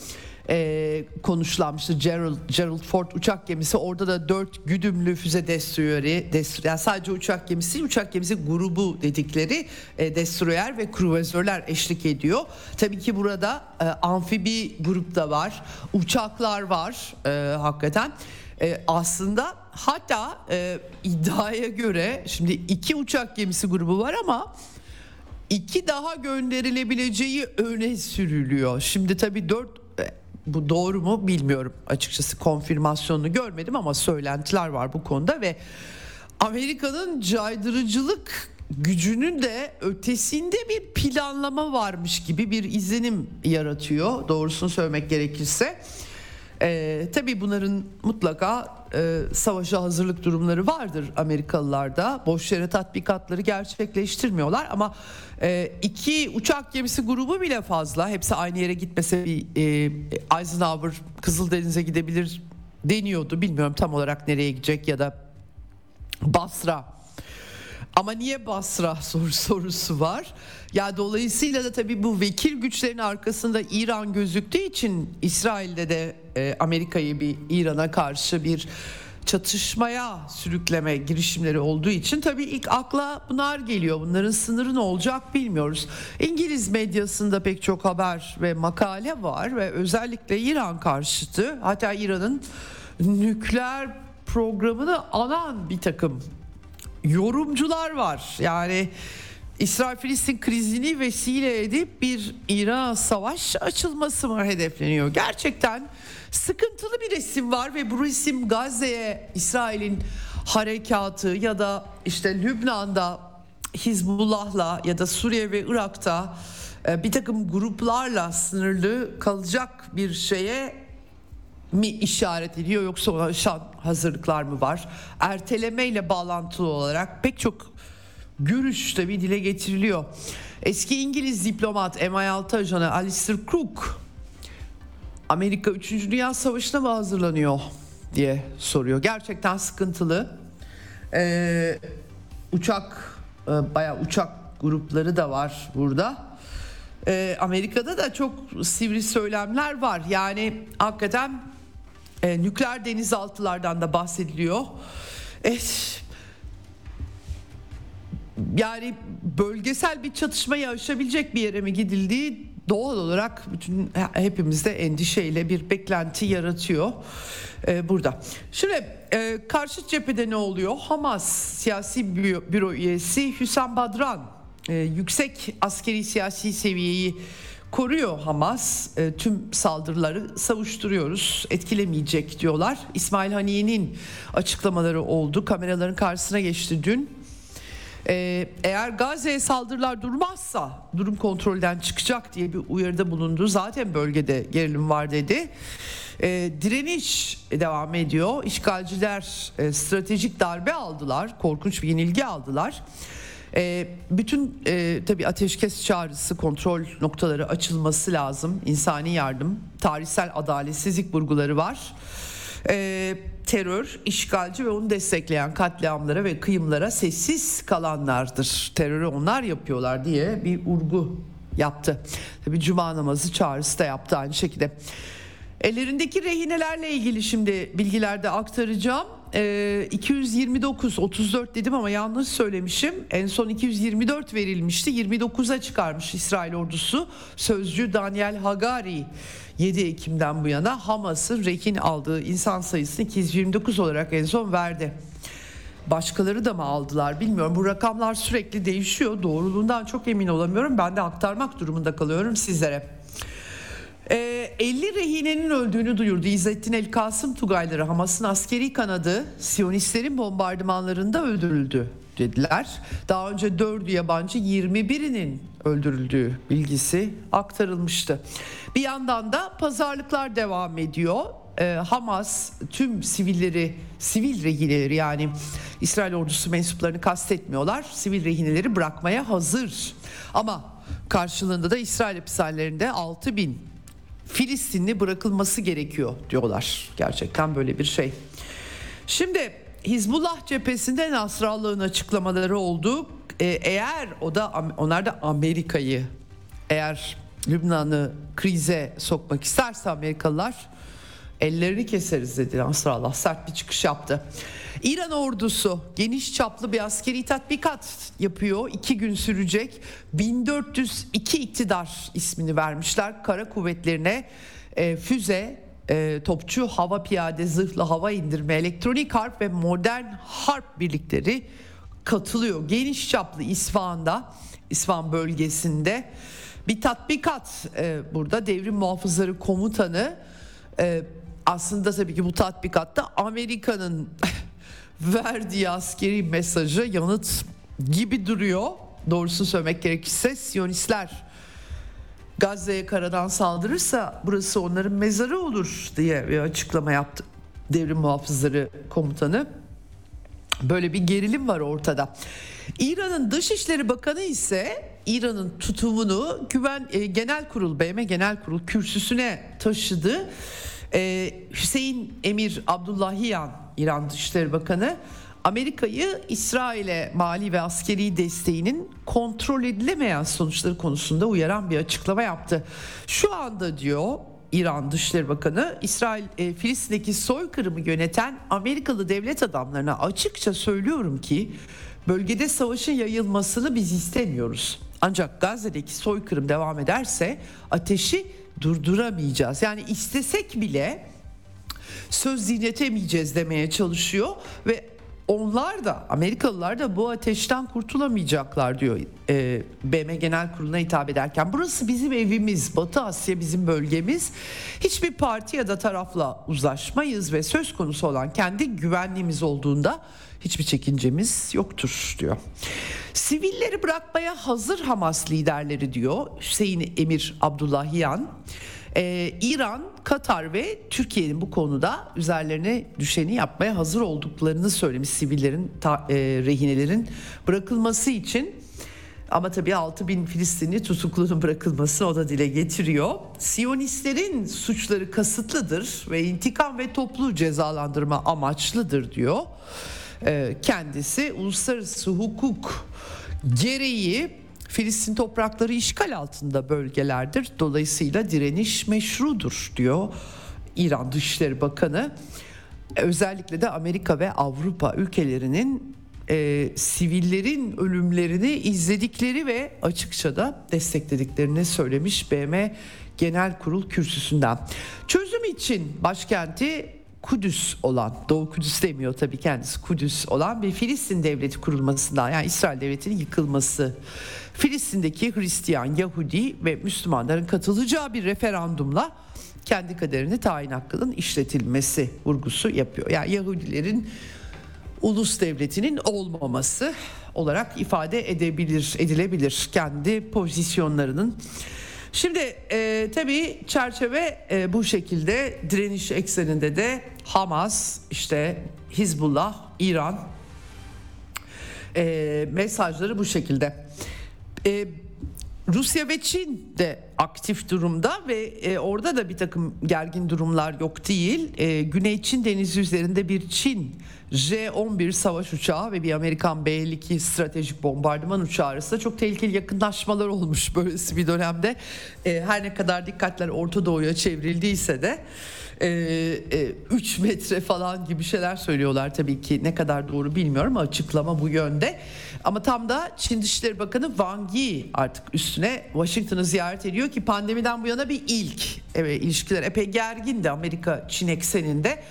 e, konuşlanmıştı. Gerald, Gerald Ford uçak gemisi orada da dört güdümlü füze destroyeri, destroyer, yani sadece uçak gemisi uçak gemisi grubu dedikleri e, destroyer ve kruvazörler eşlik ediyor. Tabii ki burada e, amfibi grup da var, uçaklar var e, hakikaten. E, aslında hatta e, iddiaya göre şimdi iki uçak gemisi grubu var ama iki daha gönderilebileceği öne sürülüyor. Şimdi tabii dört bu doğru mu bilmiyorum açıkçası konfirmasyonunu görmedim ama söylentiler var bu konuda ve Amerika'nın caydırıcılık gücünün de ötesinde bir planlama varmış gibi bir izlenim yaratıyor doğrusunu söylemek gerekirse. Ee, tabii bunların mutlaka e, savaşa hazırlık durumları vardır Amerikalılarda. Boş yere tatbikatları gerçekleştirmiyorlar ama e, iki uçak gemisi grubu bile fazla. Hepsi aynı yere gitmese bir e, Eisenhower Kızıldeniz'e gidebilir deniyordu. Bilmiyorum tam olarak nereye gidecek ya da Basra ama niye Basra soru sorusu var. Ya dolayısıyla da tabii bu vekil güçlerin arkasında İran gözüktüğü için İsrail'de de e, Amerika'yı bir İran'a karşı bir çatışmaya sürükleme girişimleri olduğu için tabii ilk akla bunlar geliyor. Bunların sınırı ne olacak bilmiyoruz. İngiliz medyasında pek çok haber ve makale var ve özellikle İran karşıtı hatta İran'ın nükleer programını anan bir takım yorumcular var. Yani İsrail-Filistin krizini vesile edip bir İran savaş açılması mı hedefleniyor? Gerçekten sıkıntılı bir resim var ve bu resim Gazze'ye İsrail'in harekatı ya da işte Lübnan'da Hizbullah'la ya da Suriye ve Irak'ta e, bir takım gruplarla sınırlı kalacak bir şeye mi işaret ediyor yoksa ona şan hazırlıklar mı var? Ertelemeyle bağlantılı olarak pek çok görüş bir dile getiriliyor. Eski İngiliz diplomat MI6 ajanı Alistair Crook Amerika 3. Dünya Savaşı'na mı hazırlanıyor diye soruyor. Gerçekten sıkıntılı. Ee, uçak e, bayağı uçak grupları da var burada. Ee, Amerika'da da çok sivri söylemler var. Yani hakikaten e, nükleer denizaltılardan da bahsediliyor. Evet, yani bölgesel bir çatışmayı aşabilecek bir yere mi gidildiği doğal olarak bütün hepimizde endişeyle bir beklenti yaratıyor ee, burada. Şimdi e, karşı cephede ne oluyor? Hamas siyasi büro, büro üyesi Hüsam Badran e, yüksek askeri siyasi seviyeyi koruyor Hamas. E, tüm saldırıları savuşturuyoruz. Etkilemeyecek diyorlar. İsmail Haniye'nin açıklamaları oldu. Kameraların karşısına geçti dün. E, eğer Gazze'ye saldırılar durmazsa durum kontrolden çıkacak diye bir uyarıda bulundu. Zaten bölgede gerilim var dedi. E, direniş devam ediyor. İşgalciler e, stratejik darbe aldılar. Korkunç bir yenilgi aldılar. E, bütün e, tabii ateşkes çağrısı, kontrol noktaları açılması lazım. İnsani yardım, tarihsel adaletsizlik vurguları var. E, terör, işgalci ve onu destekleyen katliamlara ve kıyımlara sessiz kalanlardır. Terörü onlar yapıyorlar diye bir vurgu yaptı. Tabii cuma namazı çağrısı da yaptı aynı şekilde. Ellerindeki rehinelerle ilgili şimdi bilgilerde aktaracağım. Ee, 229 34 dedim ama yanlış söylemişim. En son 224 verilmişti. 29'a çıkarmış İsrail ordusu. Sözcü Daniel Hagari 7 Ekim'den bu yana Hamas'ın rehin aldığı insan sayısını 229 olarak en son verdi. Başkaları da mı aldılar bilmiyorum. Bu rakamlar sürekli değişiyor. Doğruluğundan çok emin olamıyorum. Ben de aktarmak durumunda kalıyorum sizlere. 50 ee, rehinenin öldüğünü duyurdu İzzettin El Kasım Tugayları Hamas'ın askeri kanadı Siyonistlerin bombardımanlarında öldürüldü dediler. Daha önce 4'ü yabancı 21'inin öldürüldüğü bilgisi aktarılmıştı. Bir yandan da pazarlıklar devam ediyor. Ee, Hamas tüm sivilleri, sivil rehineleri yani İsrail ordusu mensuplarını kastetmiyorlar. Sivil rehineleri bırakmaya hazır. Ama karşılığında da İsrail hapishanelerinde 6 bin Filistinli bırakılması gerekiyor diyorlar. Gerçekten böyle bir şey. Şimdi Hizbullah cephesinde Nasrallah'ın açıklamaları oldu. Ee, eğer o da onlar da Amerika'yı eğer Lübnan'ı krize sokmak isterse Amerikalılar ellerini keseriz dedi Nasrallah sert bir çıkış yaptı. İran ordusu geniş çaplı bir askeri tatbikat yapıyor. iki gün sürecek 1402 iktidar ismini vermişler kara kuvvetlerine e, füze e, topçu hava piyade zırhlı hava indirme elektronik harp ve modern harp birlikleri katılıyor. Geniş çaplı İsfahan'da İsfahan bölgesinde bir tatbikat e, burada devrim muhafızları komutanı e, aslında tabii ki bu tatbikatta Amerika'nın verdiği askeri mesajı yanıt gibi duruyor. Doğrusunu söylemek gerekirse Siyonistler Gazze'ye karadan saldırırsa burası onların mezarı olur diye bir açıklama yaptı. devrim muhafızları komutanı. Böyle bir gerilim var ortada. İran'ın Dışişleri Bakanı ise İran'ın tutumunu Güven e, Genel Kurul BM Genel Kurul kürsüsüne taşıdı. E, Hüseyin Emir Abdullahiyan İran Dışişleri Bakanı Amerika'yı İsrail'e mali ve askeri desteğinin kontrol edilemeyen sonuçları konusunda uyaran bir açıklama yaptı. Şu anda diyor İran Dışişleri Bakanı İsrail e, Filistin'deki soykırımı yöneten Amerikalı devlet adamlarına açıkça söylüyorum ki bölgede savaşın yayılmasını biz istemiyoruz. Ancak Gazze'deki soykırım devam ederse ateşi durduramayacağız. Yani istesek bile söz dinletemeyeceğiz demeye çalışıyor ve onlar da Amerikalılar da bu ateşten kurtulamayacaklar diyor e, BM Genel Kurulu'na hitap ederken. Burası bizim evimiz, Batı Asya bizim bölgemiz. Hiçbir parti ya da tarafla uzlaşmayız ve söz konusu olan kendi güvenliğimiz olduğunda hiçbir çekincemiz yoktur diyor. Sivilleri bırakmaya hazır Hamas liderleri diyor Hüseyin Emir Abdullahiyan. Ee, İran, Katar ve Türkiye'nin bu konuda üzerlerine düşeni yapmaya hazır olduklarını söylemiş sivillerin, ta, e, rehinelerin bırakılması için. Ama tabii 6 bin Filistinli tutuklunun bırakılması o da dile getiriyor. Siyonistlerin suçları kasıtlıdır ve intikam ve toplu cezalandırma amaçlıdır diyor. Ee, kendisi uluslararası hukuk gereği Filistin toprakları işgal altında bölgelerdir. Dolayısıyla direniş meşrudur diyor İran Dışişleri Bakanı. Özellikle de Amerika ve Avrupa ülkelerinin e, sivillerin ölümlerini izledikleri ve açıkça da desteklediklerini söylemiş BM Genel Kurul kürsüsünden. Çözüm için başkenti Kudüs olan, Doğu Kudüs demiyor tabii kendisi Kudüs olan bir Filistin devleti kurulmasından yani İsrail devletinin yıkılması. Filistin'deki Hristiyan, Yahudi ve Müslümanların katılacağı bir referandumla kendi kaderini tayin hakkının işletilmesi vurgusu yapıyor. Yani Yahudilerin ulus devletinin olmaması olarak ifade edebilir, edilebilir kendi pozisyonlarının. Şimdi e, tabii çerçeve e, bu şekilde direniş ekseninde de Hamas, işte Hizbullah, İran e, mesajları bu şekilde. E, Rusya ve Çin de aktif durumda ve e, orada da bir takım gergin durumlar yok değil. E, Güney Çin denizi üzerinde bir Çin J-11 savaş uçağı ve bir Amerikan B-52 stratejik bombardıman uçağı arasında çok tehlikeli yakınlaşmalar olmuş böylesi bir dönemde. E, her ne kadar dikkatler Orta Doğu'ya çevrildiyse de e, e, 3 metre falan gibi şeyler söylüyorlar tabii ki ne kadar doğru bilmiyorum ama açıklama bu yönde. Ama tam da Çin Dışişleri Bakanı Wang Yi artık üstüne Washington'ı ziyaret ediyor ki pandemiden bu yana bir ilk. Evet, ilişkiler epey gergindi Amerika-Çin ekseninde.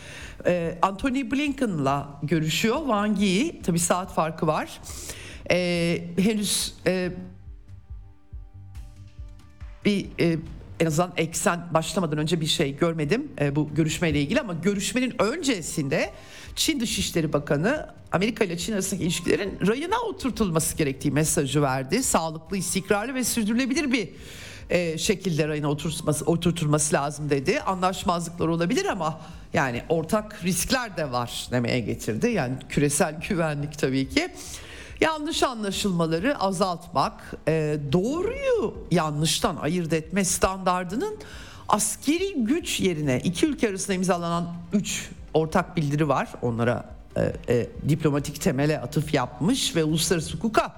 Ee, Anthony Blinken'la görüşüyor Wang Yi. Tabii saat farkı var. Ee, henüz e, bir e, en azından eksen başlamadan önce bir şey görmedim e, bu görüşmeyle ilgili ama görüşmenin öncesinde Çin Dışişleri Bakanı Amerika ile Çin arasındaki ilişkilerin rayına oturtulması gerektiği mesajı verdi. Sağlıklı, istikrarlı ve sürdürülebilir bir e, şekilde rayına oturtulması, oturtulması lazım dedi. Anlaşmazlıklar olabilir ama yani ortak riskler de var demeye getirdi. Yani küresel güvenlik tabii ki. Yanlış anlaşılmaları azaltmak, e, doğruyu yanlıştan ayırt etme standardının askeri güç yerine iki ülke arasında imzalanan üç ortak bildiri var. Onlara e, e, diplomatik temele atıf yapmış ve uluslararası hukuka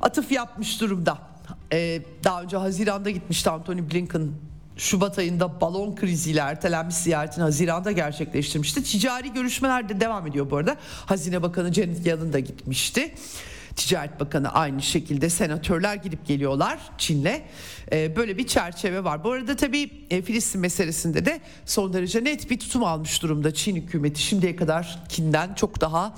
atıf yapmış durumda. E, daha önce Haziran'da gitmişti Anthony Blinken Şubat ayında balon kriziyle ertelenmiş ziyaretini Haziran'da gerçekleştirmişti. Ticari görüşmeler de devam ediyor bu arada. Hazine Bakanı Janet Yellen da gitmişti. Ticaret Bakanı aynı şekilde senatörler gidip geliyorlar Çin'le. Ee, böyle bir çerçeve var. Bu arada tabii e, Filistin meselesinde de son derece net bir tutum almış durumda Çin hükümeti. Şimdiye kadar Çin'den çok daha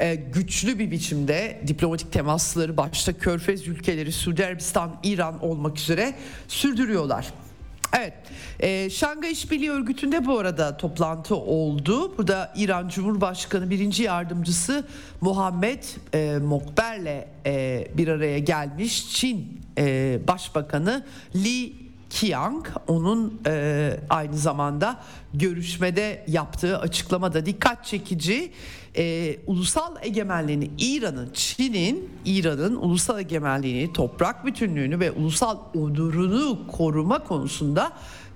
e, güçlü bir biçimde diplomatik temasları başta Körfez ülkeleri Suudi Arabistan, İran olmak üzere sürdürüyorlar. Evet, e, Şangay İşbirliği Örgütü'nde bu arada toplantı oldu. Burada İran Cumhurbaşkanı birinci yardımcısı Muhammed e, Mokber'le e, bir araya gelmiş. Çin e, Başbakanı Li Kiang onun e, aynı zamanda görüşmede yaptığı açıklamada dikkat çekici e, ulusal egemenliğini İran'ın Çin'in İran'ın ulusal egemenliğini toprak bütünlüğünü ve ulusal onurunu koruma konusunda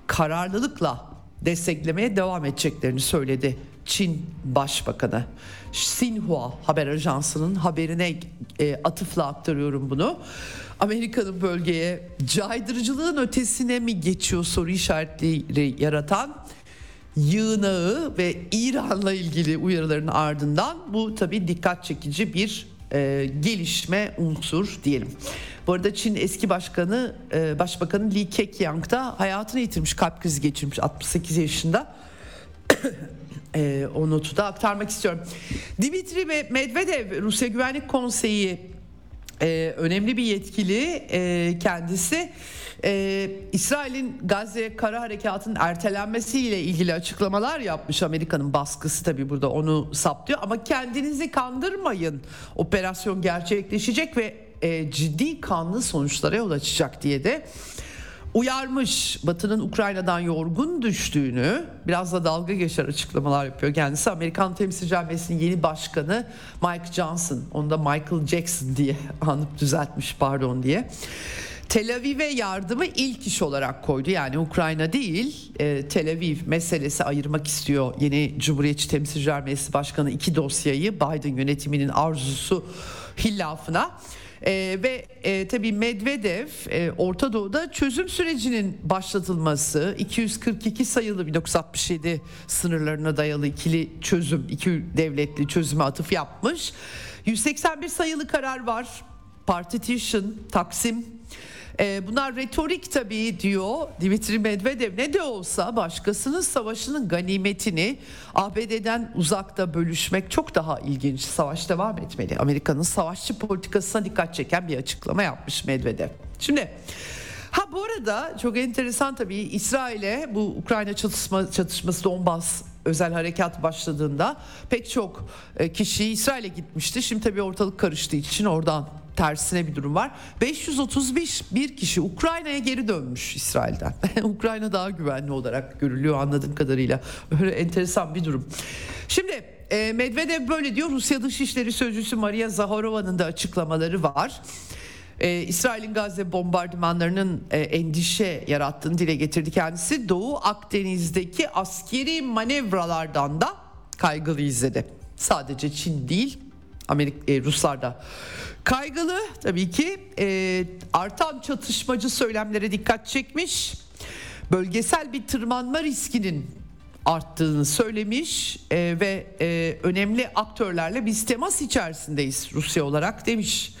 kararlılıkla desteklemeye devam edeceklerini söyledi Çin Başbakanı. Xinhua haber ajansının haberine e, atıfla aktarıyorum bunu. Amerika'nın bölgeye caydırıcılığın ötesine mi geçiyor soru işaretleri yaratan yığınağı ve İran'la ilgili uyarıların ardından bu tabi dikkat çekici bir e, gelişme unsur diyelim. Bu arada Çin eski başkanı e, başbakanı Li Keqiang da hayatını yitirmiş kalp krizi geçirmiş 68 yaşında. e, o notu da aktarmak istiyorum. Dimitri ve Medvedev Rusya Güvenlik Konseyi e, önemli bir yetkili e, kendisi. E, İsrail'in Gazze kara harekatının ertelenmesiyle ilgili açıklamalar yapmış. Amerika'nın baskısı tabi burada onu saptıyor. Ama kendinizi kandırmayın. Operasyon gerçekleşecek ve e, ciddi kanlı sonuçlara yol açacak diye de uyarmış Batı'nın Ukrayna'dan yorgun düştüğünü biraz da dalga geçer açıklamalar yapıyor kendisi Amerikan Temsilciler Meclisi'nin yeni başkanı Mike Johnson onu da Michael Jackson diye anıp düzeltmiş pardon diye Tel Aviv'e yardımı ilk iş olarak koydu. Yani Ukrayna değil e, Tel Aviv meselesi ayırmak istiyor. Yeni Cumhuriyetçi Temsilciler Meclisi Başkanı iki dosyayı Biden yönetiminin arzusu hillafına. Ee, ve e, tabii Medvedev e, Orta Doğu'da çözüm sürecinin başlatılması 242 sayılı 1967 sınırlarına dayalı ikili çözüm iki devletli çözüme atıf yapmış. 181 sayılı karar var. Partition taksim e, bunlar retorik tabii diyor Dimitri Medvedev ne de olsa başkasının savaşının ganimetini ABD'den uzakta bölüşmek çok daha ilginç. Savaş devam etmeli. Amerika'nın savaşçı politikasına dikkat çeken bir açıklama yapmış Medvedev. Şimdi Ha bu arada çok enteresan tabii İsrail'e bu Ukrayna çatışma, çatışması Donbas özel harekat başladığında pek çok e, kişi İsrail'e gitmişti. Şimdi tabii ortalık karıştığı için oradan tersine bir durum var. 535 bir kişi Ukrayna'ya geri dönmüş İsrail'den. Ukrayna daha güvenli olarak görülüyor anladığım kadarıyla. Öyle enteresan bir durum. Şimdi e, Medvedev böyle diyor. Rusya Dışişleri Sözcüsü Maria Zaharova'nın da açıklamaları var. Ee, İsrail'in Gazze bombardımanlarının e, endişe yarattığını dile getirdi kendisi. Doğu Akdeniz'deki askeri manevralardan da kaygılı izledi. Sadece Çin değil Amerika e, Ruslar da kaygılı tabii ki e, artan çatışmacı söylemlere dikkat çekmiş. Bölgesel bir tırmanma riskinin arttığını söylemiş e, ve e, önemli aktörlerle biz temas içerisindeyiz Rusya olarak demiş.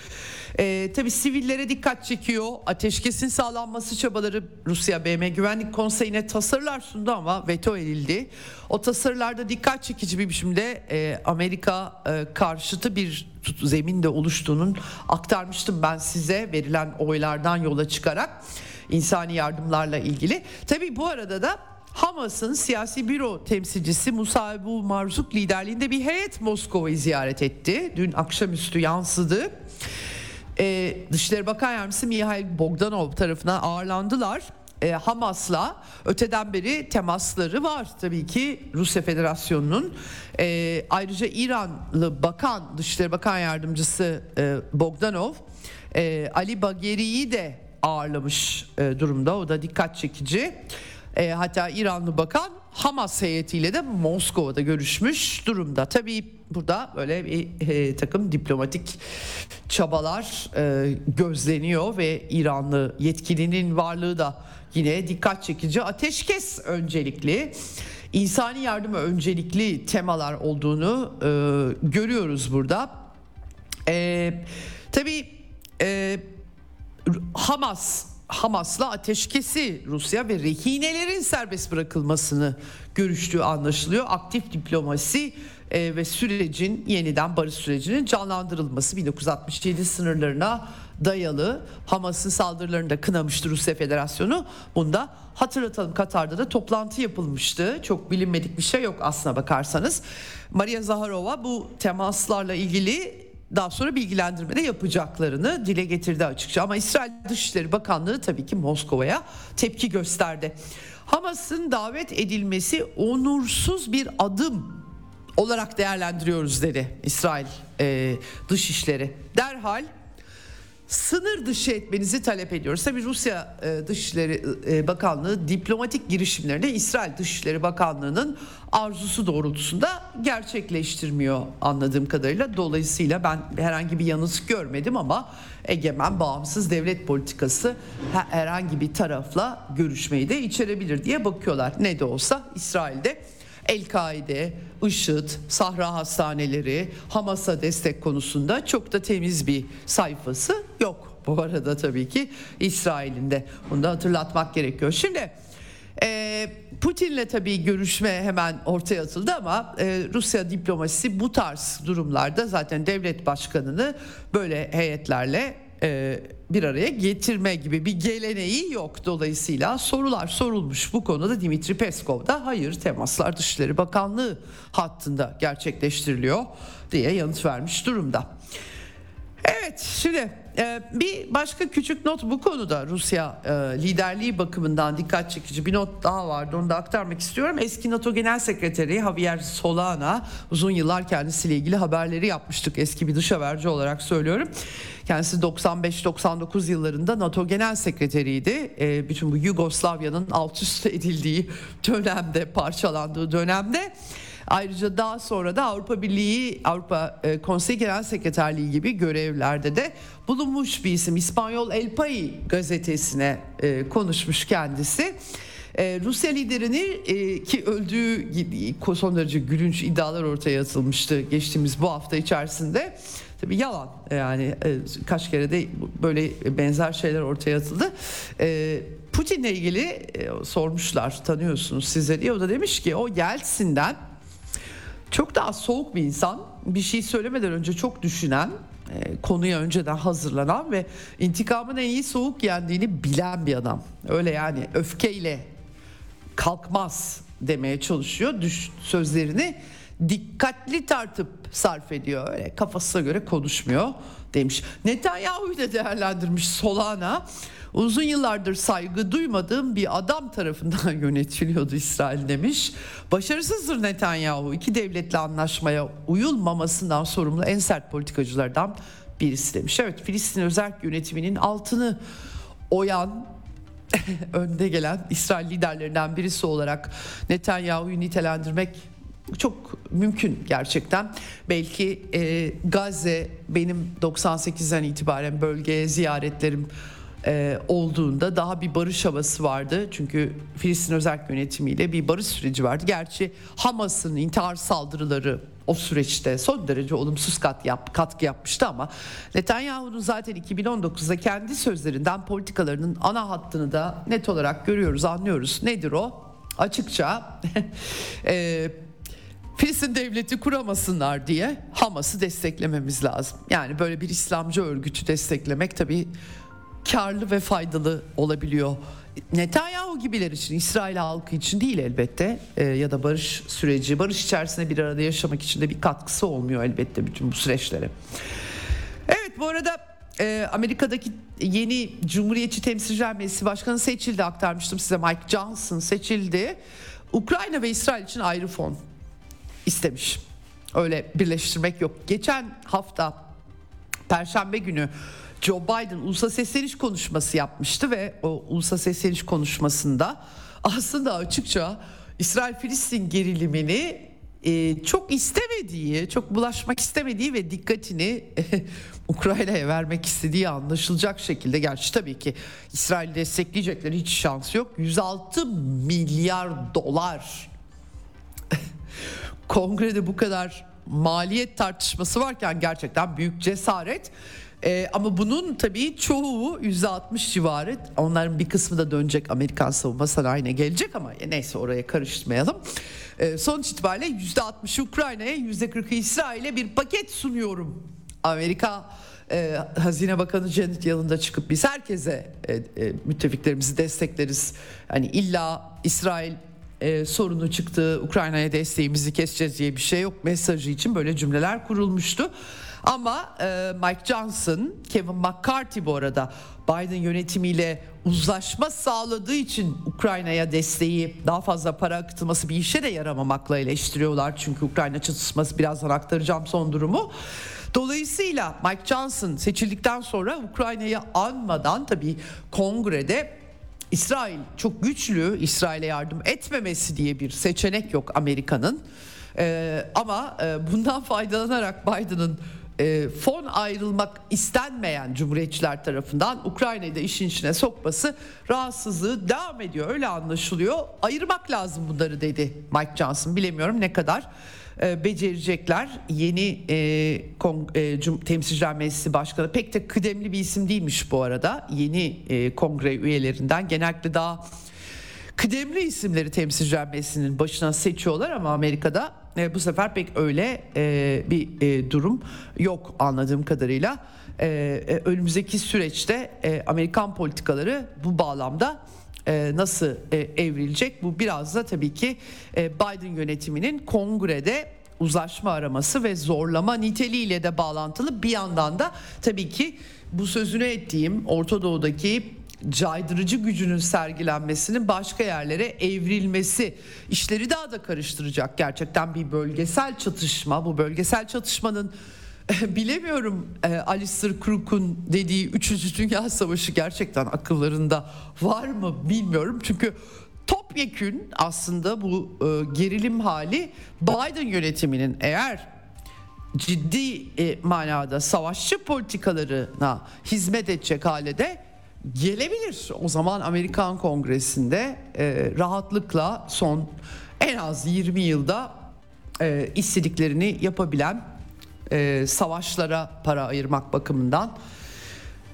E, tabii sivillere dikkat çekiyor. Ateşkesin sağlanması çabaları Rusya BM Güvenlik Konseyi'ne tasarılar sundu ama veto edildi. O tasarılarda dikkat çekici bir biçimde e, Amerika e, karşıtı bir zemin de oluştuğunun aktarmıştım ben size verilen oylardan yola çıkarak insani yardımlarla ilgili. Tabii bu arada da Hamas'ın siyasi büro temsilcisi Musa Ebu Marzuk liderliğinde bir heyet Moskova'yı ziyaret etti. Dün akşamüstü yansıdı e, Dışişleri Bakan Yardımcısı Mihail Bogdanov tarafından ağırlandılar. E, Hamas'la öteden beri temasları var tabii ki Rusya Federasyonu'nun. E, ayrıca İranlı Bakan, Dışişleri Bakan Yardımcısı e, Bogdanov, e, Ali Bagheri'yi de ağırlamış e, durumda. O da dikkat çekici. E, hatta İranlı bakan Hamas heyetiyle de Moskova'da görüşmüş durumda. Tabii burada böyle bir e, takım diplomatik çabalar e, gözleniyor ve İranlı yetkilinin varlığı da yine dikkat çekici. Ateşkes öncelikli, insani yardıma öncelikli temalar olduğunu e, görüyoruz burada. E, tabii e, Hamas Hamas'la ateşkesi Rusya ve rehinelerin serbest bırakılmasını görüştüğü anlaşılıyor. Aktif diplomasi e, ve sürecin yeniden barış sürecinin canlandırılması 1967 sınırlarına dayalı Hamas'ın saldırılarını da kınamıştı Rusya Federasyonu. Bunda hatırlatalım Katar'da da toplantı yapılmıştı. Çok bilinmedik bir şey yok aslına bakarsanız. Maria Zaharova bu temaslarla ilgili daha sonra bilgilendirmede yapacaklarını dile getirdi açıkça. Ama İsrail Dışişleri Bakanlığı tabii ki Moskova'ya tepki gösterdi. Hamas'ın davet edilmesi onursuz bir adım olarak değerlendiriyoruz dedi İsrail e, Dışişleri. Derhal sınır dışı etmenizi talep ediyoruz. Tabi Rusya e, Dışişleri e, Bakanlığı diplomatik girişimlerini İsrail Dışişleri Bakanlığı'nın arzusu doğrultusunda gerçekleştirmiyor anladığım kadarıyla. Dolayısıyla ben herhangi bir yanıt görmedim ama egemen bağımsız devlet politikası herhangi bir tarafla görüşmeyi de içerebilir diye bakıyorlar. Ne de olsa İsrail'de El-Kaide, IŞİD, Sahra Hastaneleri, Hamas'a destek konusunda çok da temiz bir sayfası yok. Bu arada tabii ki İsrail'in de bunu da hatırlatmak gerekiyor. Şimdi e, Putin'le tabii görüşme hemen ortaya atıldı ama e, Rusya diplomasisi bu tarz durumlarda zaten devlet başkanını böyle heyetlerle e, bir araya getirme gibi bir geleneği yok. Dolayısıyla sorular sorulmuş bu konuda Dimitri Peskov da hayır temaslar Dışişleri Bakanlığı hattında gerçekleştiriliyor diye yanıt vermiş durumda. Evet şimdi e, bir başka küçük not bu konuda Rusya e, liderliği bakımından dikkat çekici bir not daha vardı onu da aktarmak istiyorum. Eski NATO Genel Sekreteri Javier Solana uzun yıllar kendisiyle ilgili haberleri yapmıştık eski bir dış haberci olarak söylüyorum. Kendisi 95-99 yıllarında NATO Genel Sekreteriydi. E, bütün bu Yugoslavya'nın alt üst edildiği dönemde parçalandığı dönemde Ayrıca daha sonra da Avrupa Birliği, Avrupa e, Konseyi Genel Sekreterliği gibi görevlerde de bulunmuş bir isim. İspanyol El País gazetesine e, konuşmuş kendisi. Ee, Rusya liderini e, ki öldüğü son derece gülünç iddialar ortaya atılmıştı geçtiğimiz bu hafta içerisinde. Tabii yalan yani e, kaç kere de böyle benzer şeyler ortaya atıldı. E, Putin'le ilgili e, sormuşlar tanıyorsunuz size diye o da demiş ki o Yeltsin'den çok daha soğuk bir insan, bir şey söylemeden önce çok düşünen, konuya önceden hazırlanan ve intikamın en iyi soğuk yendiğini bilen bir adam. Öyle yani öfkeyle kalkmaz demeye çalışıyor. Düş sözlerini dikkatli tartıp sarf ediyor. Öyle kafasına göre konuşmuyor demiş. Netanyahu'yu da değerlendirmiş Solana uzun yıllardır saygı duymadığım bir adam tarafından yönetiliyordu İsrail demiş. Başarısızdır Netanyahu. İki devletli anlaşmaya uyulmamasından sorumlu en sert politikacılardan birisi demiş. Evet Filistin özel yönetiminin altını oyan önde gelen İsrail liderlerinden birisi olarak Netanyahu'yu nitelendirmek çok mümkün gerçekten. Belki e, Gazze benim 98'den itibaren bölgeye ziyaretlerim e, olduğunda daha bir barış havası vardı. Çünkü Filistin özel yönetimiyle bir barış süreci vardı. Gerçi Hamas'ın intihar saldırıları o süreçte son derece olumsuz kat yap, katkı yapmıştı ama Netanyahu'nun zaten 2019'da kendi sözlerinden politikalarının ana hattını da net olarak görüyoruz, anlıyoruz. Nedir o? Açıkça e, Filistin devleti kuramasınlar diye Hamas'ı desteklememiz lazım. Yani böyle bir İslamcı örgütü desteklemek tabii karlı ve faydalı olabiliyor. Netanyahu gibiler için, İsrail halkı için değil elbette e, ya da barış süreci, barış içerisinde bir arada yaşamak için de bir katkısı olmuyor elbette bütün bu süreçlere. Evet bu arada e, Amerika'daki yeni Cumhuriyetçi Temsilciler Meclisi Başkanı seçildi aktarmıştım size Mike Johnson seçildi. Ukrayna ve İsrail için ayrı fon istemiş. Öyle birleştirmek yok. Geçen hafta Perşembe günü Joe Biden ulusal sesleniş konuşması yapmıştı ve o ulusal sesleniş konuşmasında aslında açıkça İsrail-Filistin gerilimini e, çok istemediği, çok bulaşmak istemediği ve dikkatini Ukrayna'ya vermek istediği anlaşılacak şekilde. Gerçi tabii ki İsrail destekleyecekleri hiç şans yok. 106 milyar dolar kongrede bu kadar maliyet tartışması varken gerçekten büyük cesaret. Ee, ama bunun tabii çoğu %60 civarı onların bir kısmı da dönecek Amerikan savunma sanayine gelecek ama neyse oraya karıştırmayalım. Ee, sonuç itibariyle %60'ı Ukrayna'ya %40'ı İsrail'e bir paket sunuyorum. Amerika e, Hazine Bakanı Janet Yalın'da çıkıp biz herkese e, e, müttefiklerimizi destekleriz. Hani illa İsrail e, sorunu çıktı Ukrayna'ya desteğimizi keseceğiz diye bir şey yok mesajı için böyle cümleler kurulmuştu. Ama e, Mike Johnson, Kevin McCarthy bu arada Biden yönetimiyle uzlaşma sağladığı için Ukrayna'ya desteği daha fazla para akıtılması bir işe de yaramamakla eleştiriyorlar. Çünkü Ukrayna çatışması birazdan aktaracağım son durumu. Dolayısıyla Mike Johnson seçildikten sonra Ukrayna'yı anmadan tabii kongrede İsrail çok güçlü İsrail'e yardım etmemesi diye bir seçenek yok Amerika'nın. Ee, ama e, bundan faydalanarak Biden'ın e, fon ayrılmak istenmeyen Cumhuriyetçiler tarafından Ukrayna'yı da işin içine sokması rahatsızlığı devam ediyor. Öyle anlaşılıyor. Ayırmak lazım bunları dedi Mike Johnson. Bilemiyorum ne kadar e, becerecekler. Yeni e, Kong, e, Cum, Temsilciler Meclisi Başkanı pek de kıdemli bir isim değilmiş bu arada. Yeni e, kongre üyelerinden genellikle daha kıdemli isimleri Temsilciler Meclisi'nin başına seçiyorlar ama Amerika'da e, bu sefer pek öyle e, bir e, durum yok anladığım kadarıyla. E, e, önümüzdeki süreçte e, Amerikan politikaları bu bağlamda e, nasıl e, evrilecek? Bu biraz da tabii ki e, Biden yönetiminin kongrede uzlaşma araması ve zorlama niteliğiyle de bağlantılı. Bir yandan da tabii ki bu sözünü ettiğim Orta Doğu'daki caydırıcı gücünün sergilenmesinin başka yerlere evrilmesi işleri daha da karıştıracak. Gerçekten bir bölgesel çatışma. Bu bölgesel çatışmanın bilemiyorum e, Alistair Crook'un dediği 3. Dünya Savaşı gerçekten akıllarında var mı bilmiyorum. Çünkü topyekün aslında bu e, gerilim hali Biden yönetiminin eğer ciddi e, manada savaşçı politikalarına hizmet edecek hale de gelebilir. O zaman Amerikan Kongresi'nde e, rahatlıkla son en az 20 yılda e, istediklerini yapabilen e, savaşlara para ayırmak bakımından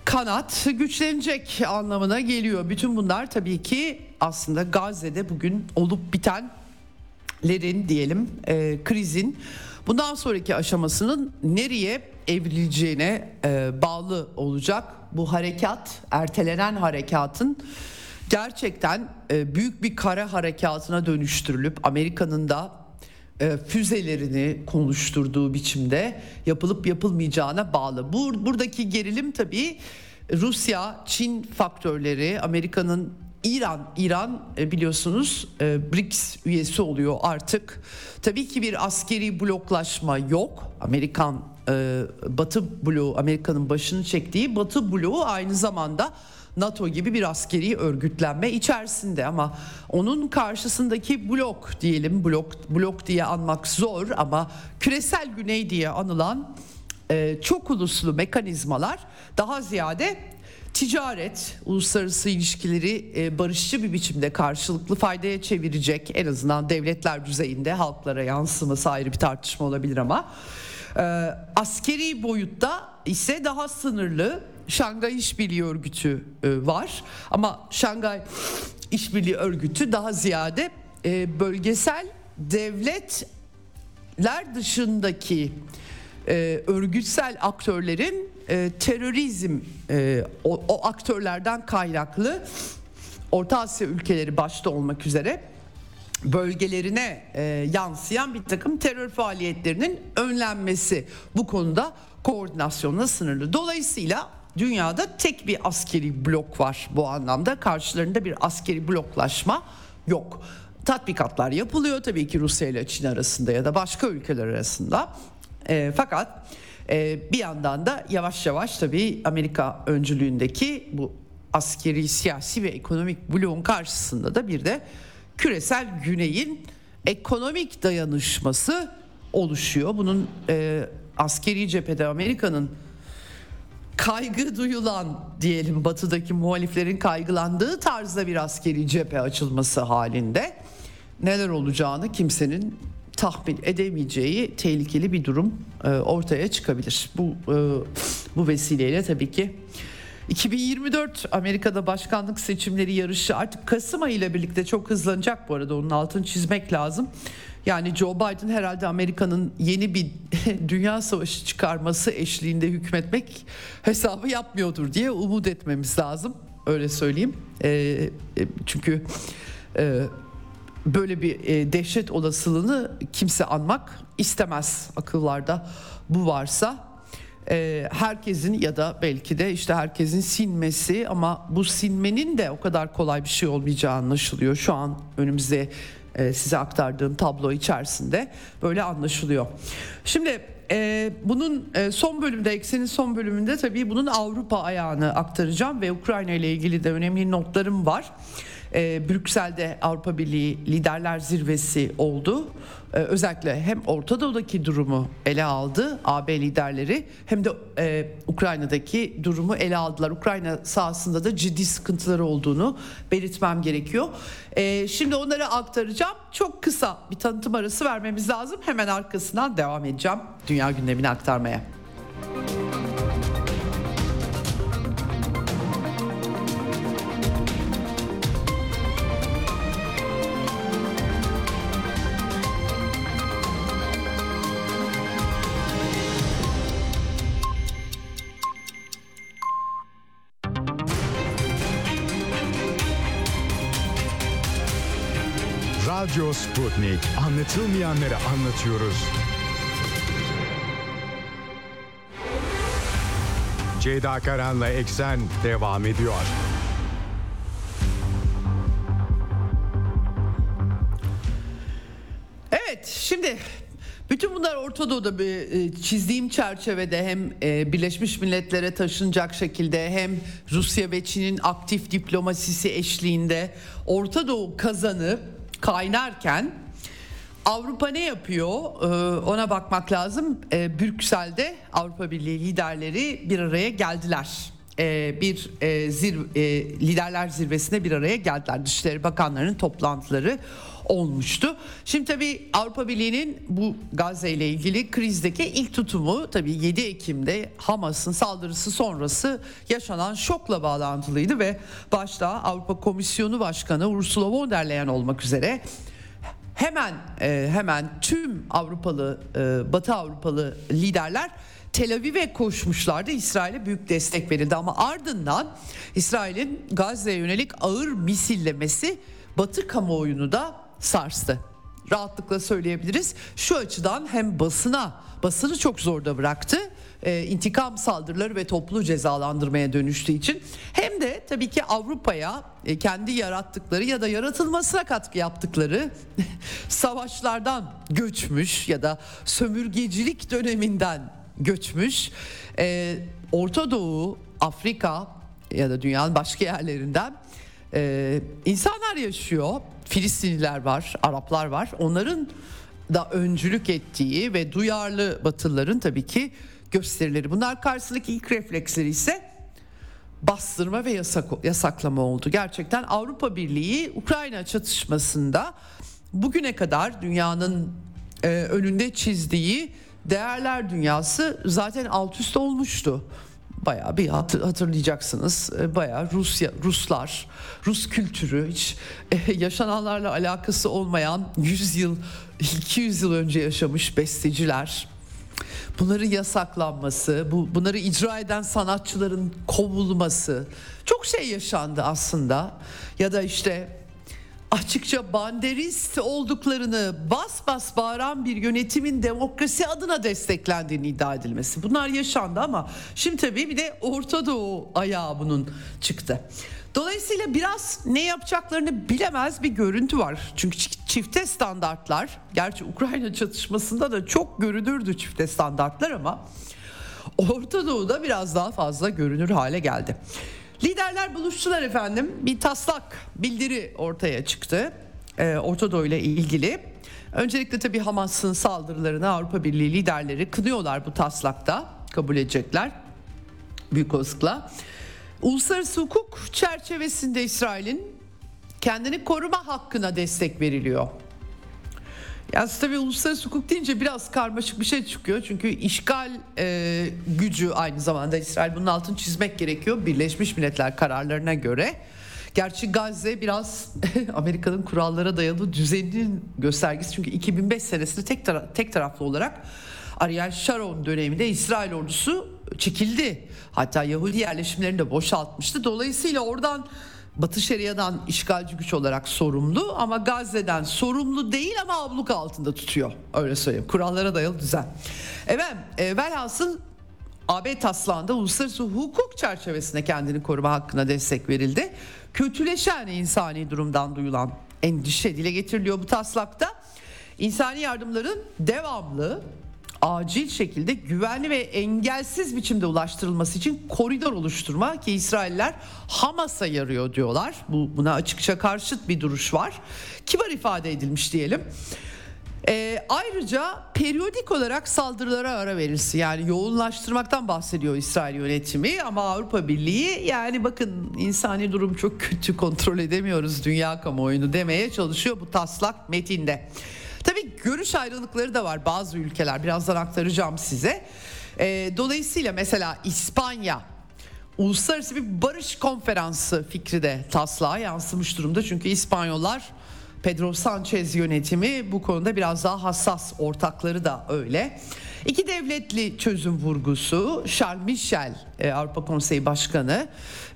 kanat güçlenecek anlamına geliyor. Bütün bunlar tabii ki aslında Gazze'de bugün olup bitenlerin diyelim e, krizin bundan sonraki aşamasının nereye evrileceğine e, bağlı olacak. Bu harekat, ertelenen harekatın gerçekten e, büyük bir kara harekatına dönüştürülüp Amerika'nın da e, füzelerini konuşturduğu biçimde yapılıp yapılmayacağına bağlı. Bu buradaki gerilim tabii Rusya, Çin faktörleri, Amerika'nın İran, İran e, biliyorsunuz e, BRICS üyesi oluyor artık. Tabii ki bir askeri bloklaşma yok. Amerikan Batı bloğu, Amerika'nın başını çektiği Batı bloğu aynı zamanda NATO gibi bir askeri örgütlenme içerisinde ama onun karşısındaki blok diyelim blok blok diye anmak zor ama küresel güney diye anılan e, çok uluslu mekanizmalar daha ziyade ticaret, uluslararası ilişkileri e, barışçı bir biçimde karşılıklı faydaya çevirecek en azından devletler düzeyinde halklara yansıması ayrı bir tartışma olabilir ama e, askeri boyutta ise daha sınırlı Şangay İşbirliği Örgütü e, var. Ama Şangay İşbirliği Örgütü daha ziyade bölgesel devletler dışındaki örgütsel aktörlerin terörizm o, o aktörlerden kaynaklı Orta Asya ülkeleri başta olmak üzere bölgelerine e, yansıyan bir takım terör faaliyetlerinin önlenmesi bu konuda koordinasyonla sınırlı. Dolayısıyla dünyada tek bir askeri blok var bu anlamda. Karşılarında bir askeri bloklaşma yok. Tatbikatlar yapılıyor tabii ki Rusya ile Çin arasında ya da başka ülkeler arasında. E, fakat e, bir yandan da yavaş yavaş tabii Amerika öncülüğündeki bu askeri, siyasi ve ekonomik bloğun karşısında da bir de küresel güneyin ekonomik dayanışması oluşuyor. Bunun e, askeri cephede Amerika'nın kaygı duyulan diyelim batıdaki muhaliflerin kaygılandığı tarzda bir askeri cephe açılması halinde neler olacağını kimsenin tahmin edemeyeceği tehlikeli bir durum e, ortaya çıkabilir. Bu e, bu vesileyle tabii ki 2024 Amerika'da başkanlık seçimleri yarışı artık Kasım ayı ile birlikte çok hızlanacak bu arada onun altını çizmek lazım. Yani Joe Biden herhalde Amerika'nın yeni bir dünya savaşı çıkarması eşliğinde hükmetmek hesabı yapmıyordur diye umut etmemiz lazım. Öyle söyleyeyim. E, çünkü e, böyle bir e, dehşet olasılığını kimse anmak istemez akıllarda bu varsa. e, herkesin ya da belki de işte herkesin sinmesi ama bu sinmenin de o kadar kolay bir şey olmayacağı anlaşılıyor. Şu an önümüzde e, size aktardığım tablo içerisinde böyle anlaşılıyor. Şimdi e, bunun e, son bölümde eksenin son bölümünde tabii bunun Avrupa ayağını aktaracağım ve Ukrayna ile ilgili de önemli notlarım var. E, Brüksel'de Avrupa Birliği Liderler Zirvesi oldu. E, özellikle hem Orta Doğu'daki durumu ele aldı AB liderleri hem de e, Ukrayna'daki durumu ele aldılar. Ukrayna sahasında da ciddi sıkıntıları olduğunu belirtmem gerekiyor. E, şimdi onları aktaracağım. Çok kısa bir tanıtım arası vermemiz lazım. Hemen arkasından devam edeceğim dünya gündemini aktarmaya. Sputnik. Anlatılmayanları anlatıyoruz. Ceyda Karan'la Eksen devam ediyor. Evet şimdi bütün bunlar Orta Doğu'da bir e, çizdiğim çerçevede hem e, Birleşmiş Milletler'e taşınacak şekilde hem Rusya ve Çin'in aktif diplomasisi eşliğinde Orta Doğu kazanı kaynarken Avrupa ne yapıyor? Ee, ona bakmak lazım. Ee, Brüksel'de Avrupa Birliği liderleri bir araya geldiler. Ee, bir e, zir, e, liderler zirvesine bir araya geldiler. Dışişleri Bakanlarının toplantıları olmuştu. Şimdi tabii Avrupa Birliği'nin bu Gazze ile ilgili krizdeki ilk tutumu tabii 7 Ekim'de Hamas'ın saldırısı sonrası yaşanan şokla bağlantılıydı ve başta Avrupa Komisyonu Başkanı Ursula von der Leyen olmak üzere hemen e, hemen tüm Avrupalı e, Batı Avrupalı liderler Tel Aviv'e koşmuşlardı. İsrail'e büyük destek verildi ama ardından İsrail'in Gazze'ye yönelik ağır misillemesi Batı kamuoyunu da sarstı. Rahatlıkla söyleyebiliriz. Şu açıdan hem basına basını çok zorda bıraktı. E, intikam saldırıları ve toplu cezalandırmaya dönüştüğü için hem de tabii ki Avrupa'ya e, kendi yarattıkları ya da yaratılmasına katkı yaptıkları savaşlardan göçmüş ya da sömürgecilik döneminden göçmüş e, Orta Doğu, Afrika ya da dünyanın başka yerlerinden e, insanlar yaşıyor. Filistinliler var, Araplar var. Onların da öncülük ettiği ve duyarlı Batılıların tabii ki gösterileri. Bunlar karşısındaki ilk refleksleri ise bastırma ve yasak, yasaklama oldu. Gerçekten Avrupa Birliği Ukrayna çatışmasında bugüne kadar dünyanın e, önünde çizdiği değerler dünyası zaten alt üst olmuştu. Bayağı bir hatırlayacaksınız. E, bayağı Rusya, Ruslar, Rus kültürü hiç e, yaşananlarla alakası olmayan 100 yıl, 200 yıl önce yaşamış besteciler, bunların yasaklanması, bu bunları icra eden sanatçıların kovulması çok şey yaşandı aslında. Ya da işte açıkça banderist olduklarını bas bas bağıran bir yönetimin demokrasi adına desteklendiğini iddia edilmesi. Bunlar yaşandı ama şimdi tabii bir de Orta Doğu ayağı bunun çıktı. Dolayısıyla biraz ne yapacaklarını bilemez bir görüntü var. Çünkü çifte standartlar, gerçi Ukrayna çatışmasında da çok görünürdü çifte standartlar ama Orta Doğu'da biraz daha fazla görünür hale geldi. Liderler buluştular efendim. Bir taslak bildiri ortaya çıktı. Ee, Orta ile ilgili. Öncelikle tabii Hamas'ın saldırılarını Avrupa Birliği liderleri kınıyorlar bu taslakta. Kabul edecekler. Büyük olasılıkla. Uluslararası hukuk çerçevesinde İsrail'in kendini koruma hakkına destek veriliyor. Yani tabii uluslararası hukuk deyince biraz karmaşık bir şey çıkıyor. Çünkü işgal e, gücü aynı zamanda İsrail bunun altını çizmek gerekiyor. Birleşmiş Milletler kararlarına göre. Gerçi Gazze biraz Amerika'nın kurallara dayalı düzeninin göstergesi. Çünkü 2005 senesinde tek, tara- tek taraflı olarak Ariel Sharon döneminde İsrail ordusu çekildi. Hatta Yahudi yerleşimlerini de boşaltmıştı. Dolayısıyla oradan Batı Şeria'dan işgalci güç olarak sorumlu ama Gazze'den sorumlu değil ama abluk altında tutuyor. Öyle söyleyeyim. Kurallara dayalı düzen. Evet, e, velhasıl AB taslağında uluslararası hukuk çerçevesinde kendini koruma hakkına destek verildi. Kötüleşen insani durumdan duyulan endişe dile getiriliyor bu taslakta. İnsani yardımların devamlı acil şekilde güvenli ve engelsiz biçimde ulaştırılması için koridor oluşturma ki İsrailler Hamas'a yarıyor diyorlar. Bu buna açıkça karşıt bir duruş var. Kibar ifade edilmiş diyelim. E, ayrıca periyodik olarak saldırılara ara verilsin. Yani yoğunlaştırmaktan bahsediyor İsrail yönetimi ama Avrupa Birliği yani bakın insani durum çok kötü kontrol edemiyoruz dünya kamuoyunu demeye çalışıyor bu taslak metinde. Tabii görüş ayrılıkları da var bazı ülkeler birazdan aktaracağım size. E, dolayısıyla mesela İspanya uluslararası bir barış konferansı fikri de taslağa yansımış durumda. Çünkü İspanyollar Pedro Sanchez yönetimi bu konuda biraz daha hassas ortakları da öyle. İki devletli çözüm vurgusu Charles Michel e, Avrupa Konseyi Başkanı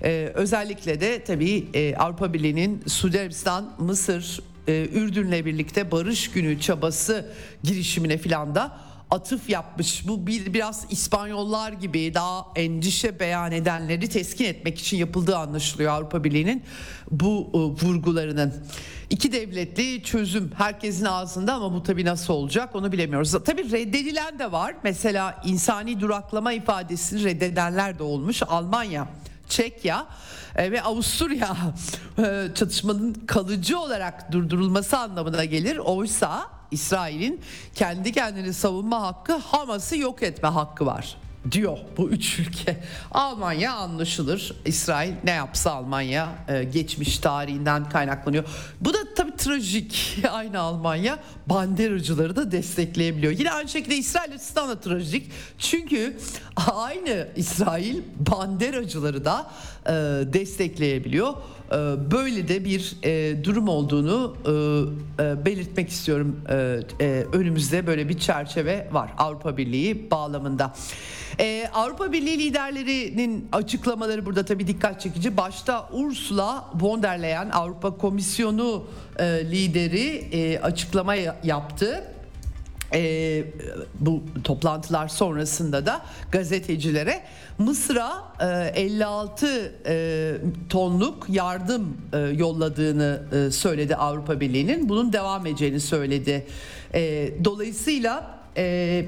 e, özellikle de tabii e, Avrupa Birliği'nin Suudi Arabistan, Mısır, e, Ürdün'le birlikte barış günü çabası girişimine filan da atıf yapmış. Bu bir biraz İspanyollar gibi daha endişe beyan edenleri teskin etmek için yapıldığı anlaşılıyor Avrupa Birliği'nin bu e, vurgularının. İki devletli çözüm herkesin ağzında ama bu tabii nasıl olacak onu bilemiyoruz. Tabii reddedilen de var. Mesela insani duraklama ifadesini reddedenler de olmuş. Almanya Çekya e, ve Avusturya e, çatışmanın kalıcı olarak durdurulması anlamına gelir. Oysa İsrail'in kendi kendini savunma hakkı Hamas'ı yok etme hakkı var diyor bu üç ülke. Almanya anlaşılır. İsrail ne yapsa Almanya e, geçmiş tarihinden kaynaklanıyor. Bu da tabii trajik. Aynı Almanya banderacıları da destekleyebiliyor. Yine aynı şekilde İsrail açısından da trajik. Çünkü aynı İsrail banderacıları da e, destekleyebiliyor. E, böyle de bir e, durum olduğunu e, e, belirtmek istiyorum. Önümüzde böyle bir çerçeve var Avrupa Birliği bağlamında. Ee, Avrupa Birliği liderlerinin açıklamaları burada tabii dikkat çekici. Başta Ursula von der Leyen Avrupa Komisyonu lideri açıklama yaptı. E, bu toplantılar sonrasında da gazetecilere Mısır'a e, 56 e, tonluk yardım e, yolladığını e, söyledi Avrupa Birliği'nin. Bunun devam edeceğini söyledi. E, dolayısıyla e,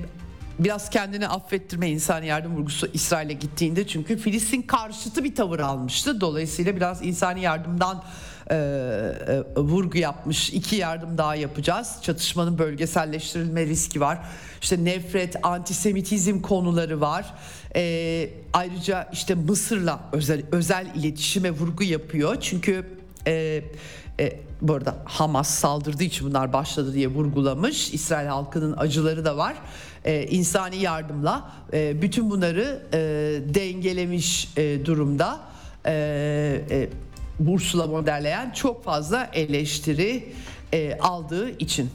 biraz kendini affettirme insan yardım vurgusu İsrail'e gittiğinde çünkü Filistin karşıtı bir tavır almıştı. Dolayısıyla biraz insani yardımdan e, e, vurgu yapmış. İki yardım daha yapacağız. Çatışmanın bölgeselleştirilme riski var. İşte nefret, antisemitizm konuları var. E, ayrıca işte Mısır'la özel özel iletişime vurgu yapıyor. Çünkü e, e, bu arada Hamas saldırdığı için bunlar başladı diye vurgulamış. İsrail halkının acıları da var. E, insani yardımla e, bütün bunları e, dengelemiş e, durumda. E, e, Ursula von der Leyen çok fazla eleştiri e, aldığı için.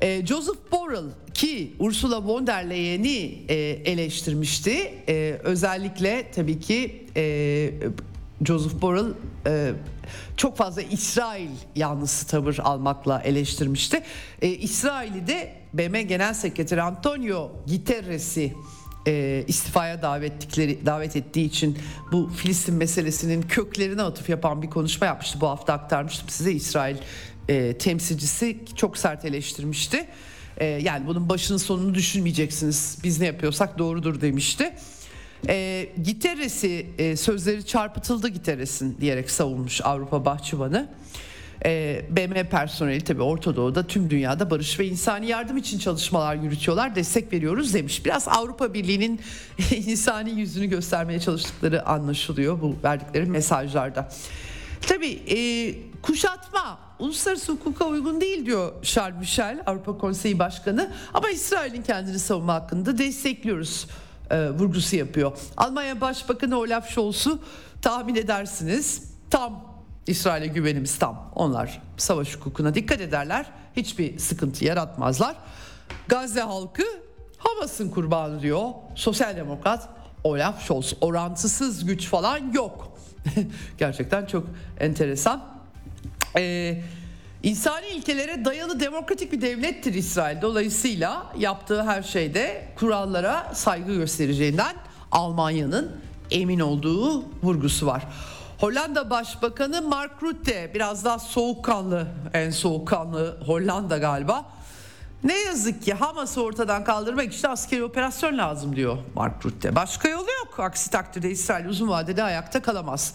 E, Joseph Borrell ki Ursula von der Leyen'i e, eleştirmişti. E, özellikle tabii ki e, Joseph Borrell e, çok fazla İsrail yanlısı tavır almakla eleştirmişti. E, İsrail'i de BM Genel Sekreteri Antonio Guterres'i e, istifaya davettikleri davet ettiği için bu Filistin meselesinin köklerine atıf yapan bir konuşma yapmıştı. Bu hafta aktarmıştım size İsrail e, temsilcisi çok sert eleştirmişti. E, yani bunun başının sonunu düşünmeyeceksiniz. Biz ne yapıyorsak doğrudur demişti. E, Giteres'i e, sözleri çarpıtıldı Giteres'in diyerek savunmuş Avrupa Bahçıvanı. E, BM personeli tabii Orta Doğu'da tüm dünyada barış ve insani yardım için çalışmalar yürütüyorlar. Destek veriyoruz demiş. Biraz Avrupa Birliği'nin insani yüzünü göstermeye çalıştıkları anlaşılıyor bu verdikleri mesajlarda. Tabii e, kuşatma uluslararası hukuka uygun değil diyor Charles Michel Avrupa Konseyi Başkanı ama İsrail'in kendini savunma hakkında destekliyoruz e, vurgusu yapıyor. Almanya Başbakanı Olaf Scholz'u tahmin edersiniz tam İsrail'e güvenimiz tam. Onlar savaş hukukuna dikkat ederler. Hiçbir sıkıntı yaratmazlar. Gazze halkı Hamas'ın kurbanı diyor. Sosyal demokrat Olaf Scholz. Orantısız güç falan yok. Gerçekten çok enteresan. Ee, insani ilkelere dayalı demokratik bir devlettir İsrail. Dolayısıyla yaptığı her şeyde kurallara saygı göstereceğinden Almanya'nın emin olduğu vurgusu var. Hollanda Başbakanı Mark Rutte biraz daha soğukkanlı en soğukkanlı Hollanda galiba. Ne yazık ki Hamas'ı ortadan kaldırmak için askeri operasyon lazım diyor Mark Rutte. Başka yolu yok. Aksi takdirde İsrail uzun vadede ayakta kalamaz.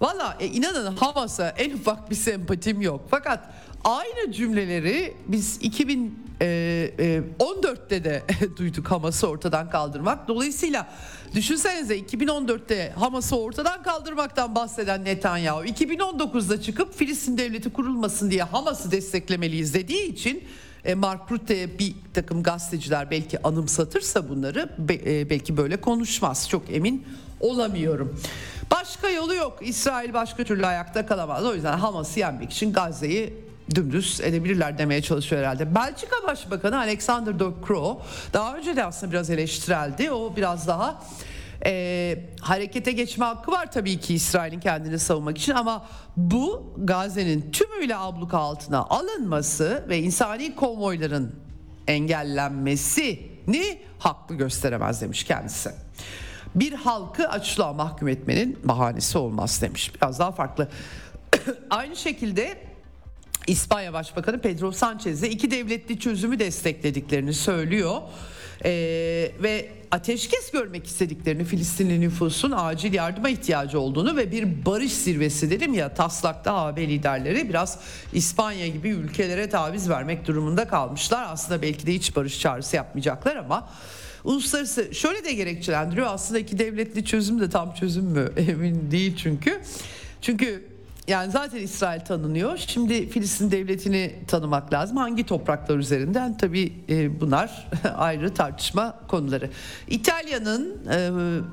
Valla e, inanın Hamas'a en ufak bir sempatim yok. Fakat aynı cümleleri biz 2014'te e, de duyduk Hamas'ı ortadan kaldırmak. Dolayısıyla düşünsenize 2014'te Hamas'ı ortadan kaldırmaktan bahseden Netanyahu 2019'da çıkıp Filistin devleti kurulmasın diye Hamas'ı desteklemeliyiz dediği için e, Mark Rutte'ye bir takım gazeteciler belki anımsatırsa bunları e, belki böyle konuşmaz. Çok emin olamıyorum. Başka yolu yok. İsrail başka türlü ayakta kalamaz. O yüzden Hamas'ı yenmek için Gazze'yi dümdüz edebilirler demeye çalışıyor herhalde. Belçika Başbakanı Alexander De Croo daha önce de aslında biraz eleştireldi. O biraz daha e, harekete geçme hakkı var tabii ki İsrail'in kendini savunmak için ama bu Gazze'nin tümüyle abluka altına alınması ve insani konvoyların engellenmesini haklı gösteremez demiş kendisi. Bir halkı açlığa mahkum etmenin bahanesi olmaz demiş. Biraz daha farklı. Aynı şekilde İspanya Başbakanı Pedro Sanchez de iki devletli çözümü desteklediklerini söylüyor. Ee, ve ateşkes görmek istediklerini Filistinli nüfusun acil yardıma ihtiyacı olduğunu ve bir barış zirvesi dedim ya taslakta AB liderleri biraz İspanya gibi ülkelere taviz vermek durumunda kalmışlar. Aslında belki de hiç barış çağrısı yapmayacaklar ama uluslararası şöyle de gerekçelendiriyor aslında iki devletli çözüm de tam çözüm mü emin değil çünkü. Çünkü yani zaten İsrail tanınıyor. Şimdi Filistin devletini tanımak lazım. Hangi topraklar üzerinden? Tabii e, bunlar ayrı tartışma konuları. İtalya'nın e,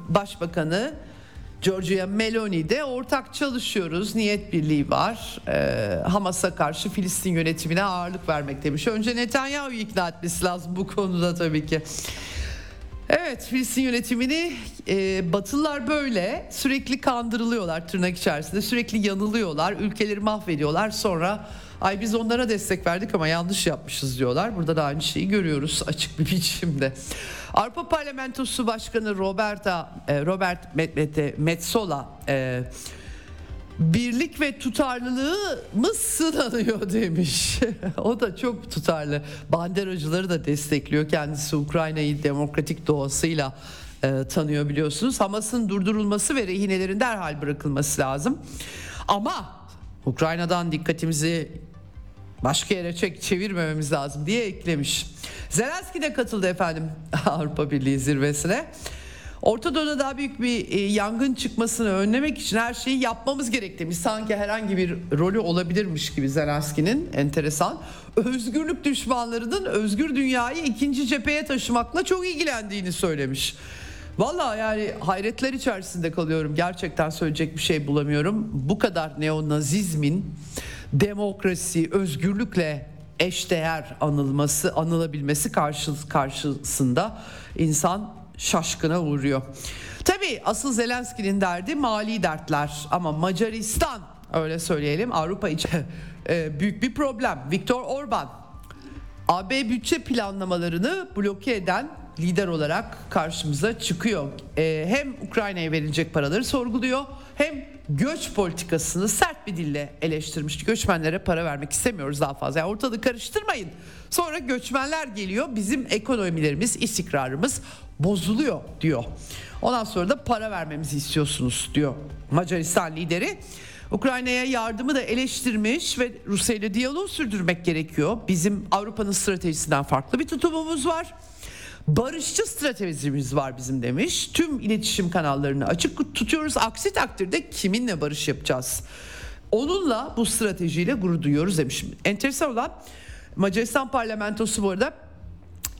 başbakanı Giorgia Meloni de ortak çalışıyoruz. Niyet birliği var. E, Hamas'a karşı Filistin yönetimine ağırlık vermek demiş. Önce Netanyahu'yu ikna etmesi lazım bu konuda tabii ki. Evet Filistin yönetimini e, Batılılar böyle sürekli kandırılıyorlar tırnak içerisinde sürekli yanılıyorlar ülkeleri mahvediyorlar sonra ay biz onlara destek verdik ama yanlış yapmışız diyorlar burada da aynı şeyi görüyoruz açık bir biçimde. Avrupa Parlamentosu Başkanı Roberta e, Robert Metsola e, birlik ve tutarlılığımız sınanıyor demiş. o da çok tutarlı. Banderacıları da destekliyor. Kendisi Ukrayna'yı demokratik doğasıyla e, tanıyor biliyorsunuz. Hamas'ın durdurulması ve rehinelerin derhal bırakılması lazım. Ama Ukrayna'dan dikkatimizi başka yere çek çevirmememiz lazım diye eklemiş. Zelenski de katıldı efendim Avrupa Birliği zirvesine. Orta Doğu'da daha büyük bir e, yangın çıkmasını önlemek için her şeyi yapmamız gerek demiş. Sanki herhangi bir rolü olabilirmiş gibi Zelenski'nin enteresan. Özgürlük düşmanlarının özgür dünyayı ikinci cepheye taşımakla çok ilgilendiğini söylemiş. Valla yani hayretler içerisinde kalıyorum. Gerçekten söyleyecek bir şey bulamıyorum. Bu kadar neonazizmin demokrasi, özgürlükle eşdeğer anılması, anılabilmesi karşısında insan şaşkına uğruyor. Tabii asıl Zelenski'nin derdi mali dertler ama Macaristan öyle söyleyelim Avrupa için e, büyük bir problem. Viktor Orban AB bütçe planlamalarını bloke eden lider olarak karşımıza çıkıyor. E, hem Ukrayna'ya verilecek paraları sorguluyor hem göç politikasını sert bir dille eleştirmiş. Göçmenlere para vermek istemiyoruz daha fazla. Yani ortalığı karıştırmayın. Sonra göçmenler geliyor. Bizim ekonomilerimiz, istikrarımız bozuluyor diyor. Ondan sonra da para vermemizi istiyorsunuz diyor Macaristan lideri. Ukrayna'ya yardımı da eleştirmiş ve Rusya ile diyalog sürdürmek gerekiyor. Bizim Avrupa'nın stratejisinden farklı bir tutumumuz var. Barışçı stratejimiz var bizim demiş. Tüm iletişim kanallarını açık tutuyoruz. Aksi takdirde kiminle barış yapacağız? Onunla bu stratejiyle gurur duyuyoruz demiş. Enteresan olan Macaristan parlamentosu bu arada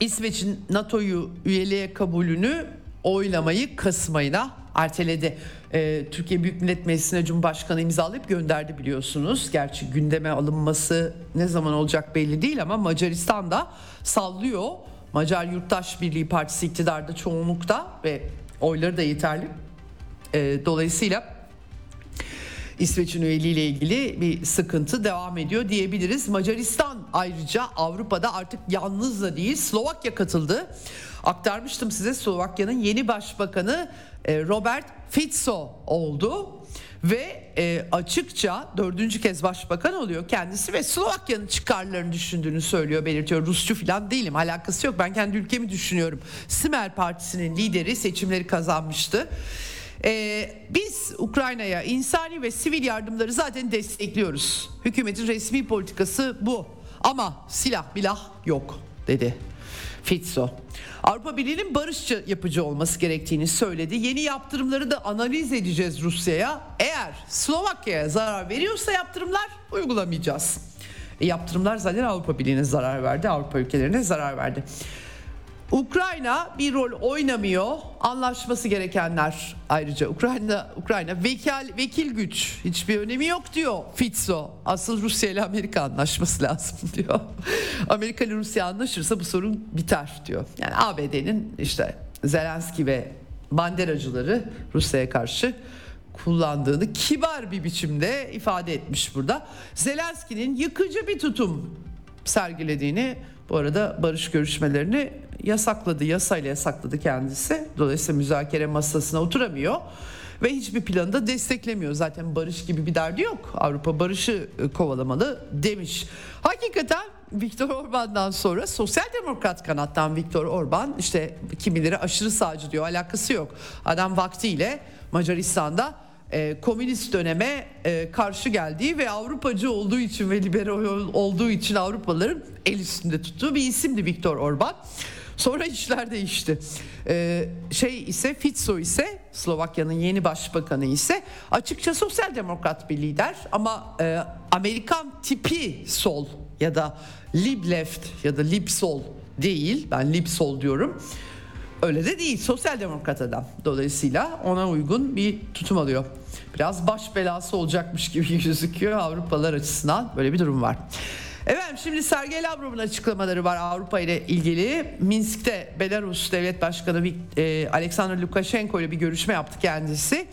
İsveç'in NATO'yu üyeliğe kabulünü oylamayı Kasım ayına erteledi. Ee, Türkiye Büyük Millet Meclisi'ne Cumhurbaşkanı imzalayıp gönderdi biliyorsunuz. Gerçi gündeme alınması ne zaman olacak belli değil ama Macaristan da sallıyor. Macar Yurttaş Birliği Partisi iktidarda çoğunlukta ve oyları da yeterli. Ee, dolayısıyla İsveç'in üyeliğiyle ilgili bir sıkıntı devam ediyor diyebiliriz. Macaristan ayrıca Avrupa'da artık yalnız da değil Slovakya katıldı. aktarmıştım size Slovakya'nın yeni başbakanı e, Robert Fico oldu ve e, açıkça dördüncü kez başbakan oluyor kendisi ve Slovakya'nın çıkarlarını düşündüğünü söylüyor belirtiyor. Rusçu falan değilim alakası yok ben kendi ülkemi düşünüyorum. Simer Partisi'nin lideri seçimleri kazanmıştı. Ee, biz Ukrayna'ya insani ve sivil yardımları zaten destekliyoruz. Hükümetin resmi politikası bu. Ama silah bilah yok dedi Fitzo. Avrupa Birliği'nin barışçı yapıcı olması gerektiğini söyledi. Yeni yaptırımları da analiz edeceğiz Rusya'ya. Eğer Slovakya'ya zarar veriyorsa yaptırımlar uygulamayacağız. E, yaptırımlar zaten Avrupa Birliği'ne zarar verdi, Avrupa ülkelerine zarar verdi. Ukrayna bir rol oynamıyor. Anlaşması gerekenler ayrıca Ukrayna Ukrayna vekil vekil güç hiçbir önemi yok diyor Fitzo. Asıl Rusya ile Amerika anlaşması lazım diyor. Amerika ile Rusya anlaşırsa bu sorun biter diyor. Yani ABD'nin işte Zelenski ve banderacıları Rusya'ya karşı kullandığını kibar bir biçimde ifade etmiş burada. Zelenski'nin yıkıcı bir tutum sergilediğini bu arada barış görüşmelerini yasakladı, yasayla yasakladı kendisi. Dolayısıyla müzakere masasına oturamıyor ve hiçbir planı da desteklemiyor. Zaten barış gibi bir derdi yok. Avrupa barışı e, kovalamalı demiş. Hakikaten Viktor Orban'dan sonra sosyal demokrat kanattan Viktor Orban işte kimileri aşırı sağcı diyor alakası yok. Adam vaktiyle Macaristan'da e, komünist döneme e, karşı geldiği ve Avrupacı olduğu için ve liberal olduğu için Avrupalıların el üstünde tuttuğu bir isimdi Viktor Orban. Sonra işler değişti. Ee, şey ise Fitso ise Slovakya'nın yeni başbakanı ise açıkça sosyal demokrat bir lider ama e, Amerikan tipi sol ya da lib left ya da lib sol değil. Ben lib sol diyorum. Öyle de değil. Sosyal demokrat adam. Dolayısıyla ona uygun bir tutum alıyor. Biraz baş belası olacakmış gibi gözüküyor Avrupalılar açısından. Böyle bir durum var. Efendim şimdi Sergey Lavrov'un açıklamaları var Avrupa ile ilgili. Minsk'te Belarus Devlet Başkanı e, Alexander Lukashenko ile bir görüşme yaptı kendisi.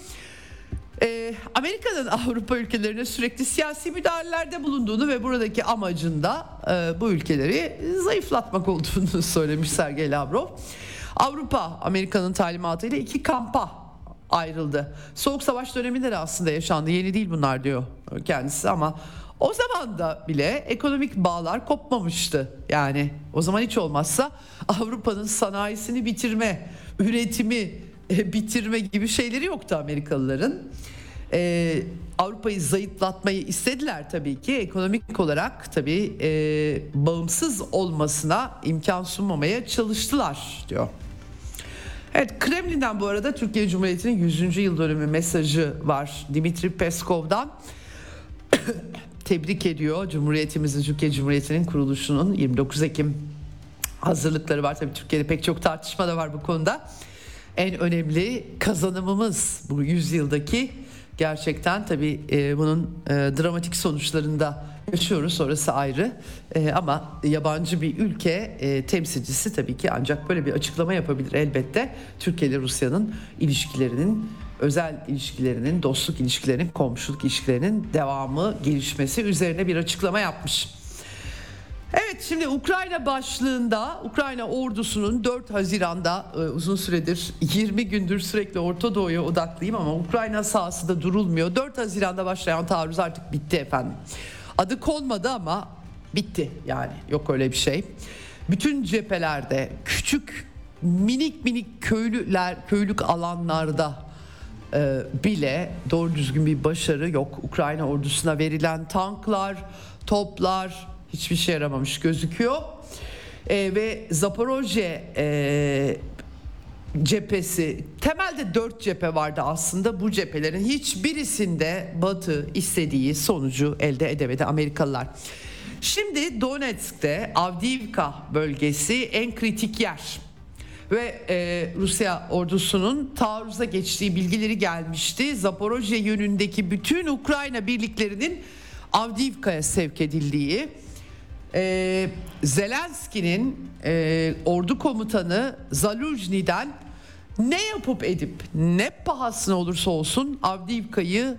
E, Amerika'nın Avrupa ülkelerine sürekli siyasi müdahalelerde bulunduğunu ve buradaki amacında e, bu ülkeleri zayıflatmak olduğunu söylemiş Sergey Lavrov. Avrupa Amerika'nın talimatıyla iki kampa ayrıldı. Soğuk savaş döneminde de aslında yaşandı. Yeni değil bunlar diyor kendisi ama o zaman da bile ekonomik bağlar kopmamıştı. Yani o zaman hiç olmazsa Avrupa'nın sanayisini bitirme, üretimi e, bitirme gibi şeyleri yoktu Amerikalıların. Ee, Avrupa'yı zayıflatmayı istediler tabii ki ekonomik olarak tabii e, bağımsız olmasına imkan sunmamaya çalıştılar diyor. Evet Kremlin'den bu arada Türkiye Cumhuriyeti'nin 100. yıl dönümü mesajı var Dimitri Peskov'dan. tebrik ediyor. Cumhuriyetimizin, Türkiye Cumhuriyeti'nin kuruluşunun 29 Ekim hazırlıkları var. Tabii Türkiye'de pek çok tartışma da var bu konuda. En önemli kazanımımız bu yüzyıldaki gerçekten tabii e, bunun e, dramatik sonuçlarında yaşıyoruz orası ayrı e, ama yabancı bir ülke e, temsilcisi tabii ki ancak böyle bir açıklama yapabilir elbette Türkiye ile Rusya'nın ilişkilerinin özel ilişkilerinin, dostluk ilişkilerinin, komşuluk ilişkilerinin devamı, gelişmesi üzerine bir açıklama yapmış. Evet şimdi Ukrayna başlığında Ukrayna ordusunun 4 Haziran'da e, uzun süredir 20 gündür sürekli Orta Doğu'ya odaklıyım ama Ukrayna sahası da durulmuyor. 4 Haziran'da başlayan taarruz artık bitti efendim. Adı konmadı ama bitti yani yok öyle bir şey. Bütün cephelerde küçük minik minik köylüler köylük alanlarda e, bile doğru düzgün bir başarı yok. Ukrayna ordusuna verilen tanklar, toplar hiçbir şey yaramamış gözüküyor. E, ve Zaporojye e, cephesi temelde dört cephe vardı aslında bu cephelerin hiçbirisinde Batı istediği sonucu elde edemedi Amerikalılar. Şimdi Donetsk'te Avdiivka bölgesi en kritik yer ve e, Rusya ordusunun taarruza geçtiği bilgileri gelmişti. Zaporojye yönündeki bütün Ukrayna birliklerinin Avdiivka'ya sevk edildiği e, Zelenski'nin e, ordu komutanı Zaluzhny'den ne yapıp edip ne pahasına olursa olsun Avdiivka'yı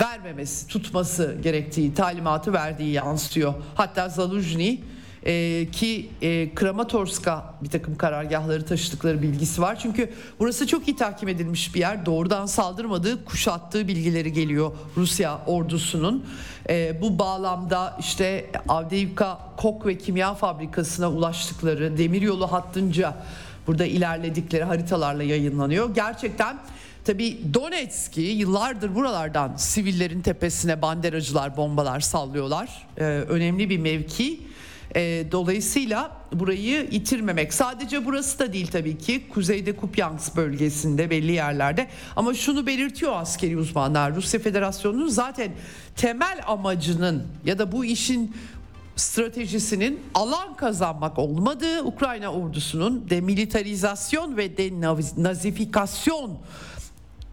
vermemesi, tutması gerektiği talimatı verdiği yansıyor. Hatta Zaluzhny e, ki e, Kramatorsk'a bir takım karargahları taşıdıkları bilgisi var. Çünkü burası çok iyi takip edilmiş bir yer. Doğrudan saldırmadığı, kuşattığı bilgileri geliyor Rusya ordusunun. E, bu bağlamda işte Avdiivka Kok ve Kimya Fabrikası'na ulaştıkları demiryolu hattınca burada ilerledikleri haritalarla yayınlanıyor. Gerçekten Tabi Donetsk'i yıllardır buralardan sivillerin tepesine banderacılar bombalar sallıyorlar. Ee, önemli bir mevki. Ee, dolayısıyla burayı itirmemek. Sadece burası da değil tabii ki. Kuzeyde Kupyansk bölgesinde belli yerlerde. Ama şunu belirtiyor askeri uzmanlar. Rusya Federasyonu'nun zaten temel amacının ya da bu işin stratejisinin alan kazanmak olmadığı Ukrayna ordusunun demilitarizasyon ve denazifikasyon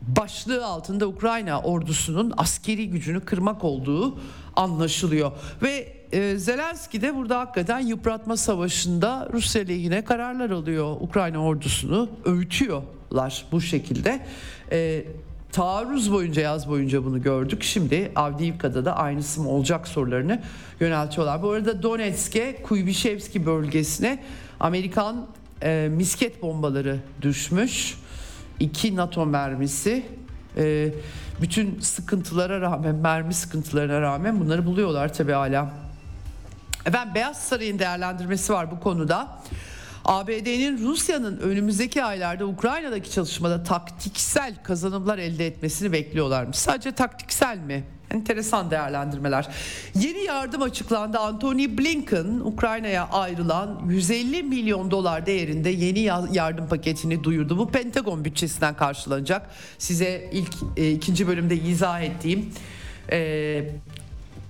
başlığı altında Ukrayna ordusunun askeri gücünü kırmak olduğu anlaşılıyor. Ve e, Zelenski de burada hakikaten yıpratma savaşında Rusya lehine kararlar alıyor. Ukrayna ordusunu öğütüyorlar bu şekilde. E, taarruz boyunca yaz boyunca bunu gördük. Şimdi Avdiivka'da da aynısı mı olacak sorularını yöneltiyorlar. Bu arada Donetsk'e Kuybişevski bölgesine Amerikan e, misket bombaları düşmüş. İki NATO mermisi e, bütün sıkıntılara rağmen mermi sıkıntılarına rağmen bunları buluyorlar tabi hala. Efendim Beyaz Saray'ın değerlendirmesi var bu konuda. ABD'nin Rusya'nın önümüzdeki aylarda Ukrayna'daki çalışmada taktiksel kazanımlar elde etmesini bekliyorlarmış. Sadece taktiksel mi? Enteresan değerlendirmeler. Yeni yardım açıklandı. Anthony Blinken Ukrayna'ya ayrılan 150 milyon dolar değerinde yeni yardım paketini duyurdu. Bu Pentagon bütçesinden karşılanacak. Size ilk e, ikinci bölümde izah ettiğim e,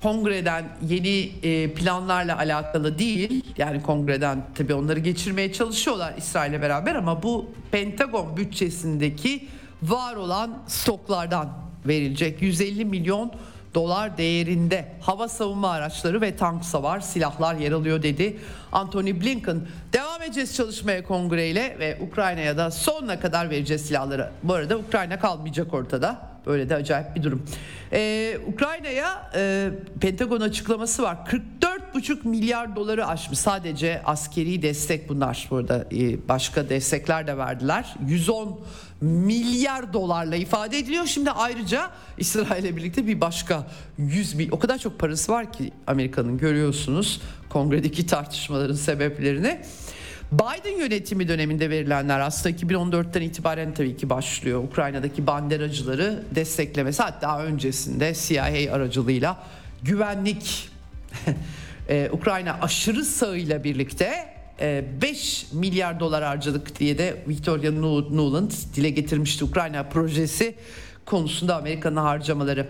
kongreden yeni e, planlarla alakalı değil. Yani kongreden tabii onları geçirmeye çalışıyorlar İsrail'le beraber ama bu Pentagon bütçesindeki var olan stoklardan verilecek 150 milyon dolar değerinde hava savunma araçları ve tank savar silahlar yer alıyor dedi Anthony Blinken. Devam edeceğiz çalışmaya kongreyle ve Ukrayna'ya da sonuna kadar vereceğiz silahları. Bu arada Ukrayna kalmayacak ortada. Böyle de acayip bir durum. Ee, Ukrayna'ya e, Pentagon açıklaması var. 44,5 milyar doları aşmış. Sadece askeri destek bunlar. Burada e, başka destekler de verdiler. 110 milyar dolarla ifade ediliyor. Şimdi ayrıca İsrail'le birlikte bir başka 100 bin o kadar çok parası var ki Amerika'nın görüyorsunuz kongredeki tartışmaların sebeplerini. Biden yönetimi döneminde verilenler aslında 2014'ten itibaren tabii ki başlıyor. Ukrayna'daki banderacıları desteklemesi hatta öncesinde CIA aracılığıyla güvenlik ee, Ukrayna aşırı sağıyla birlikte 5 e, milyar dolar harcadık diye de Victoria Nuland dile getirmişti Ukrayna projesi konusunda Amerika'nın harcamaları.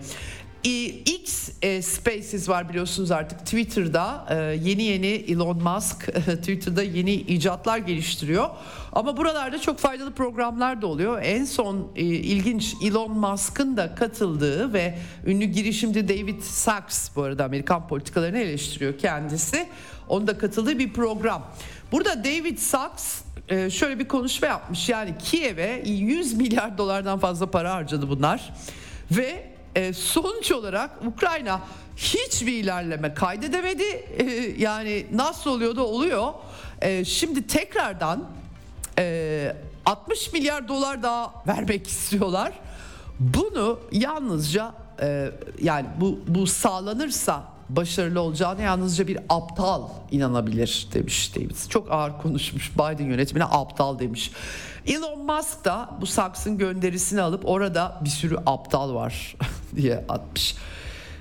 X e, Spaces var biliyorsunuz artık Twitter'da e, yeni yeni Elon Musk Twitter'da yeni icatlar geliştiriyor. Ama buralarda çok faydalı programlar da oluyor. En son e, ilginç Elon Musk'ın da katıldığı ve ünlü girişimci David Sachs bu arada Amerikan politikalarını eleştiriyor kendisi. Onun da katıldığı bir program. Burada David Sachs şöyle bir konuşma yapmış. Yani Kiev'e 100 milyar dolardan fazla para harcadı bunlar. Ve e, sonuç olarak Ukrayna hiçbir ilerleme kaydedemedi. E, yani nasıl oluyor da oluyor. E, şimdi tekrardan e, 60 milyar dolar daha vermek istiyorlar. Bunu yalnızca yani bu bu sağlanırsa başarılı olacağını yalnızca bir aptal inanabilir demiş Davis. Çok ağır konuşmuş Biden yönetimine aptal demiş. Elon Musk da bu saksın gönderisini alıp orada bir sürü aptal var diye atmış.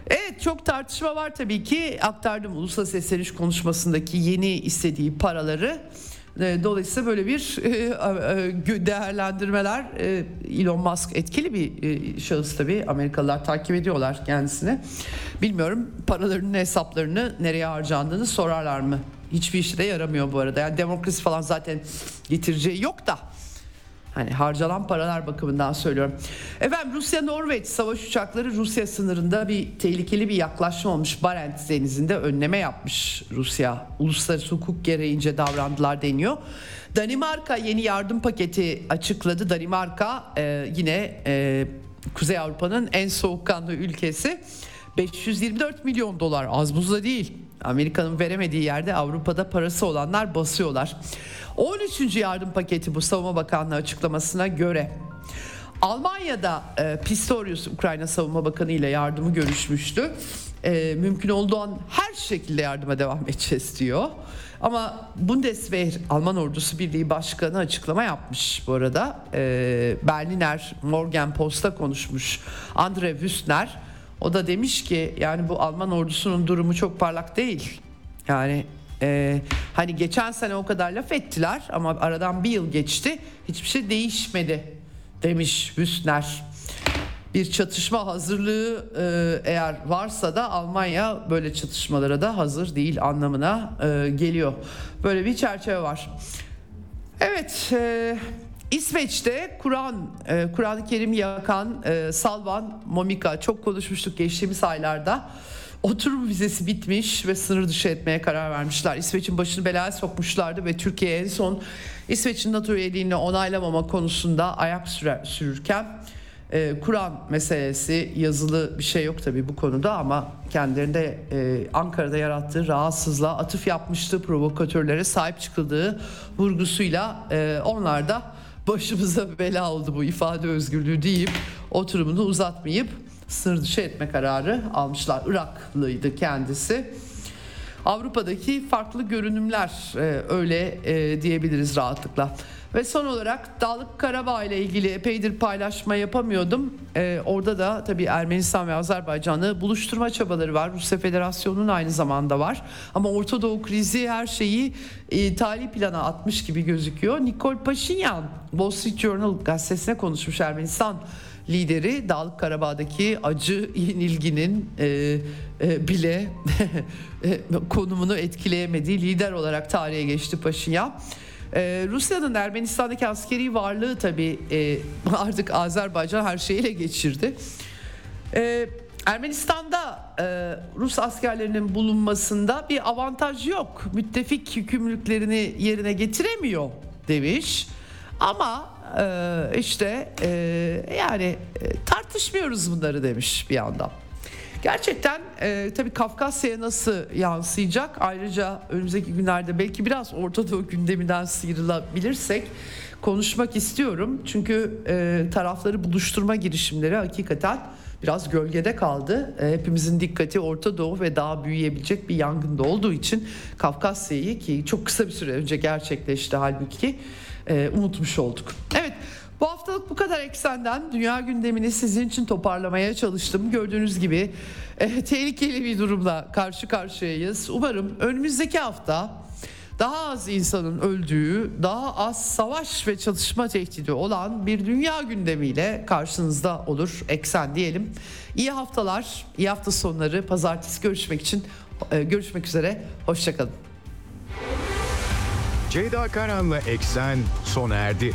Evet çok tartışma var tabii ki aktardım ulusal sesleniş konuşmasındaki yeni istediği paraları. E, dolayısıyla böyle bir e, e, değerlendirmeler Elon Musk etkili bir şahıs tabii Amerikalılar takip ediyorlar kendisini. Bilmiyorum paralarının hesaplarını nereye harcandığını sorarlar mı? Hiçbir işte de yaramıyor bu arada. Yani demokrasi falan zaten getireceği yok da. Hani harcanan paralar bakımından söylüyorum. Efendim Rusya Norveç savaş uçakları Rusya sınırında bir tehlikeli bir yaklaşma olmuş. Barents Denizi'nde önleme yapmış Rusya. Uluslararası hukuk gereğince davrandılar deniyor. Danimarka yeni yardım paketi açıkladı. Danimarka e, yine e, Kuzey Avrupa'nın en soğukkanlı ülkesi. 524 milyon dolar az buzda değil Amerika'nın veremediği yerde Avrupa'da parası olanlar basıyorlar. 13. yardım paketi bu Savunma Bakanlığı açıklamasına göre. Almanya'da e, Pistorius Ukrayna Savunma Bakanı ile yardımı görüşmüştü. E, mümkün olduğu her şekilde yardıma devam edeceğiz diyor. Ama Bundeswehr Alman Ordusu Birliği Başkanı açıklama yapmış bu arada. E, Berliner Morgan Post'a konuşmuş Andre Wüstner. O da demiş ki yani bu Alman ordusunun durumu çok parlak değil. Yani e, hani geçen sene o kadar laf ettiler ama aradan bir yıl geçti hiçbir şey değişmedi demiş Wüstner. Bir çatışma hazırlığı e, eğer varsa da Almanya böyle çatışmalara da hazır değil anlamına e, geliyor. Böyle bir çerçeve var. Evet, e, İsveç'te Kur'an, e, Kur'an-ı Kerim yakan e, Salvan Momika çok konuşmuştuk geçtiğimiz aylarda. Oturum vizesi bitmiş ve sınır dışı etmeye karar vermişler. İsveç'in başını belaya sokmuşlardı ve Türkiye en son İsveç'in NATO üyeliğini onaylamama konusunda ayak sürer, sürürken e, Kur'an meselesi yazılı bir şey yok tabii bu konuda ama kendilerinde Ankara'da yarattığı rahatsızlığa atıf yapmıştı provokatörlere sahip çıkıldığı vurgusuyla onlar da başımıza bela oldu bu ifade özgürlüğü deyip oturumunu uzatmayıp sınır dışı etme kararı almışlar. Iraklıydı kendisi. Avrupa'daki farklı görünümler e, öyle e, diyebiliriz rahatlıkla. Ve son olarak Dağlık Karabağ ile ilgili epeydir paylaşma yapamıyordum. E, orada da tabii Ermenistan ve Azerbaycan'ı buluşturma çabaları var. Rusya Federasyonu'nun aynı zamanda var. Ama Orta Doğu krizi her şeyi e, tali plana atmış gibi gözüküyor. Nikol Paşinyan Wall Street Journal gazetesine konuşmuş Ermenistan lideri Dağlık Karabağ'daki acı yenilginin e, e, bile e, konumunu etkileyemediği lider olarak tarihe geçti Paşinyan. Ee, Rusya'nın Ermenistan'daki askeri varlığı tabii e, artık Azerbaycan her şeyi ele geçirdi. Ee, Ermenistan'da e, Rus askerlerinin bulunmasında bir avantaj yok. Müttefik yükümlülüklerini yerine getiremiyor demiş. Ama e, işte e, yani e, tartışmıyoruz bunları demiş bir yandan. Gerçekten e, tabii Kafkasya'ya nasıl yansıyacak? Ayrıca önümüzdeki günlerde belki biraz Orta Doğu gündeminden sıyrılabilirsek konuşmak istiyorum. Çünkü e, tarafları buluşturma girişimleri hakikaten biraz gölgede kaldı. E, hepimizin dikkati Orta Doğu ve daha büyüyebilecek bir yangında olduğu için Kafkasya'yı ki çok kısa bir süre önce gerçekleşti halbuki e, unutmuş olduk. Evet bu haftalık bu kadar eksenden dünya gündemini sizin için toparlamaya çalıştım. Gördüğünüz gibi e, tehlikeli bir durumla karşı karşıyayız. Umarım önümüzdeki hafta daha az insanın öldüğü, daha az savaş ve çatışma tehdidi olan bir dünya gündemiyle karşınızda olur. Eksen diyelim. İyi haftalar, iyi hafta sonları. Pazartesi görüşmek için e, görüşmek üzere. Hoşçakalın. Ceyda Karan'la Eksen sona erdi.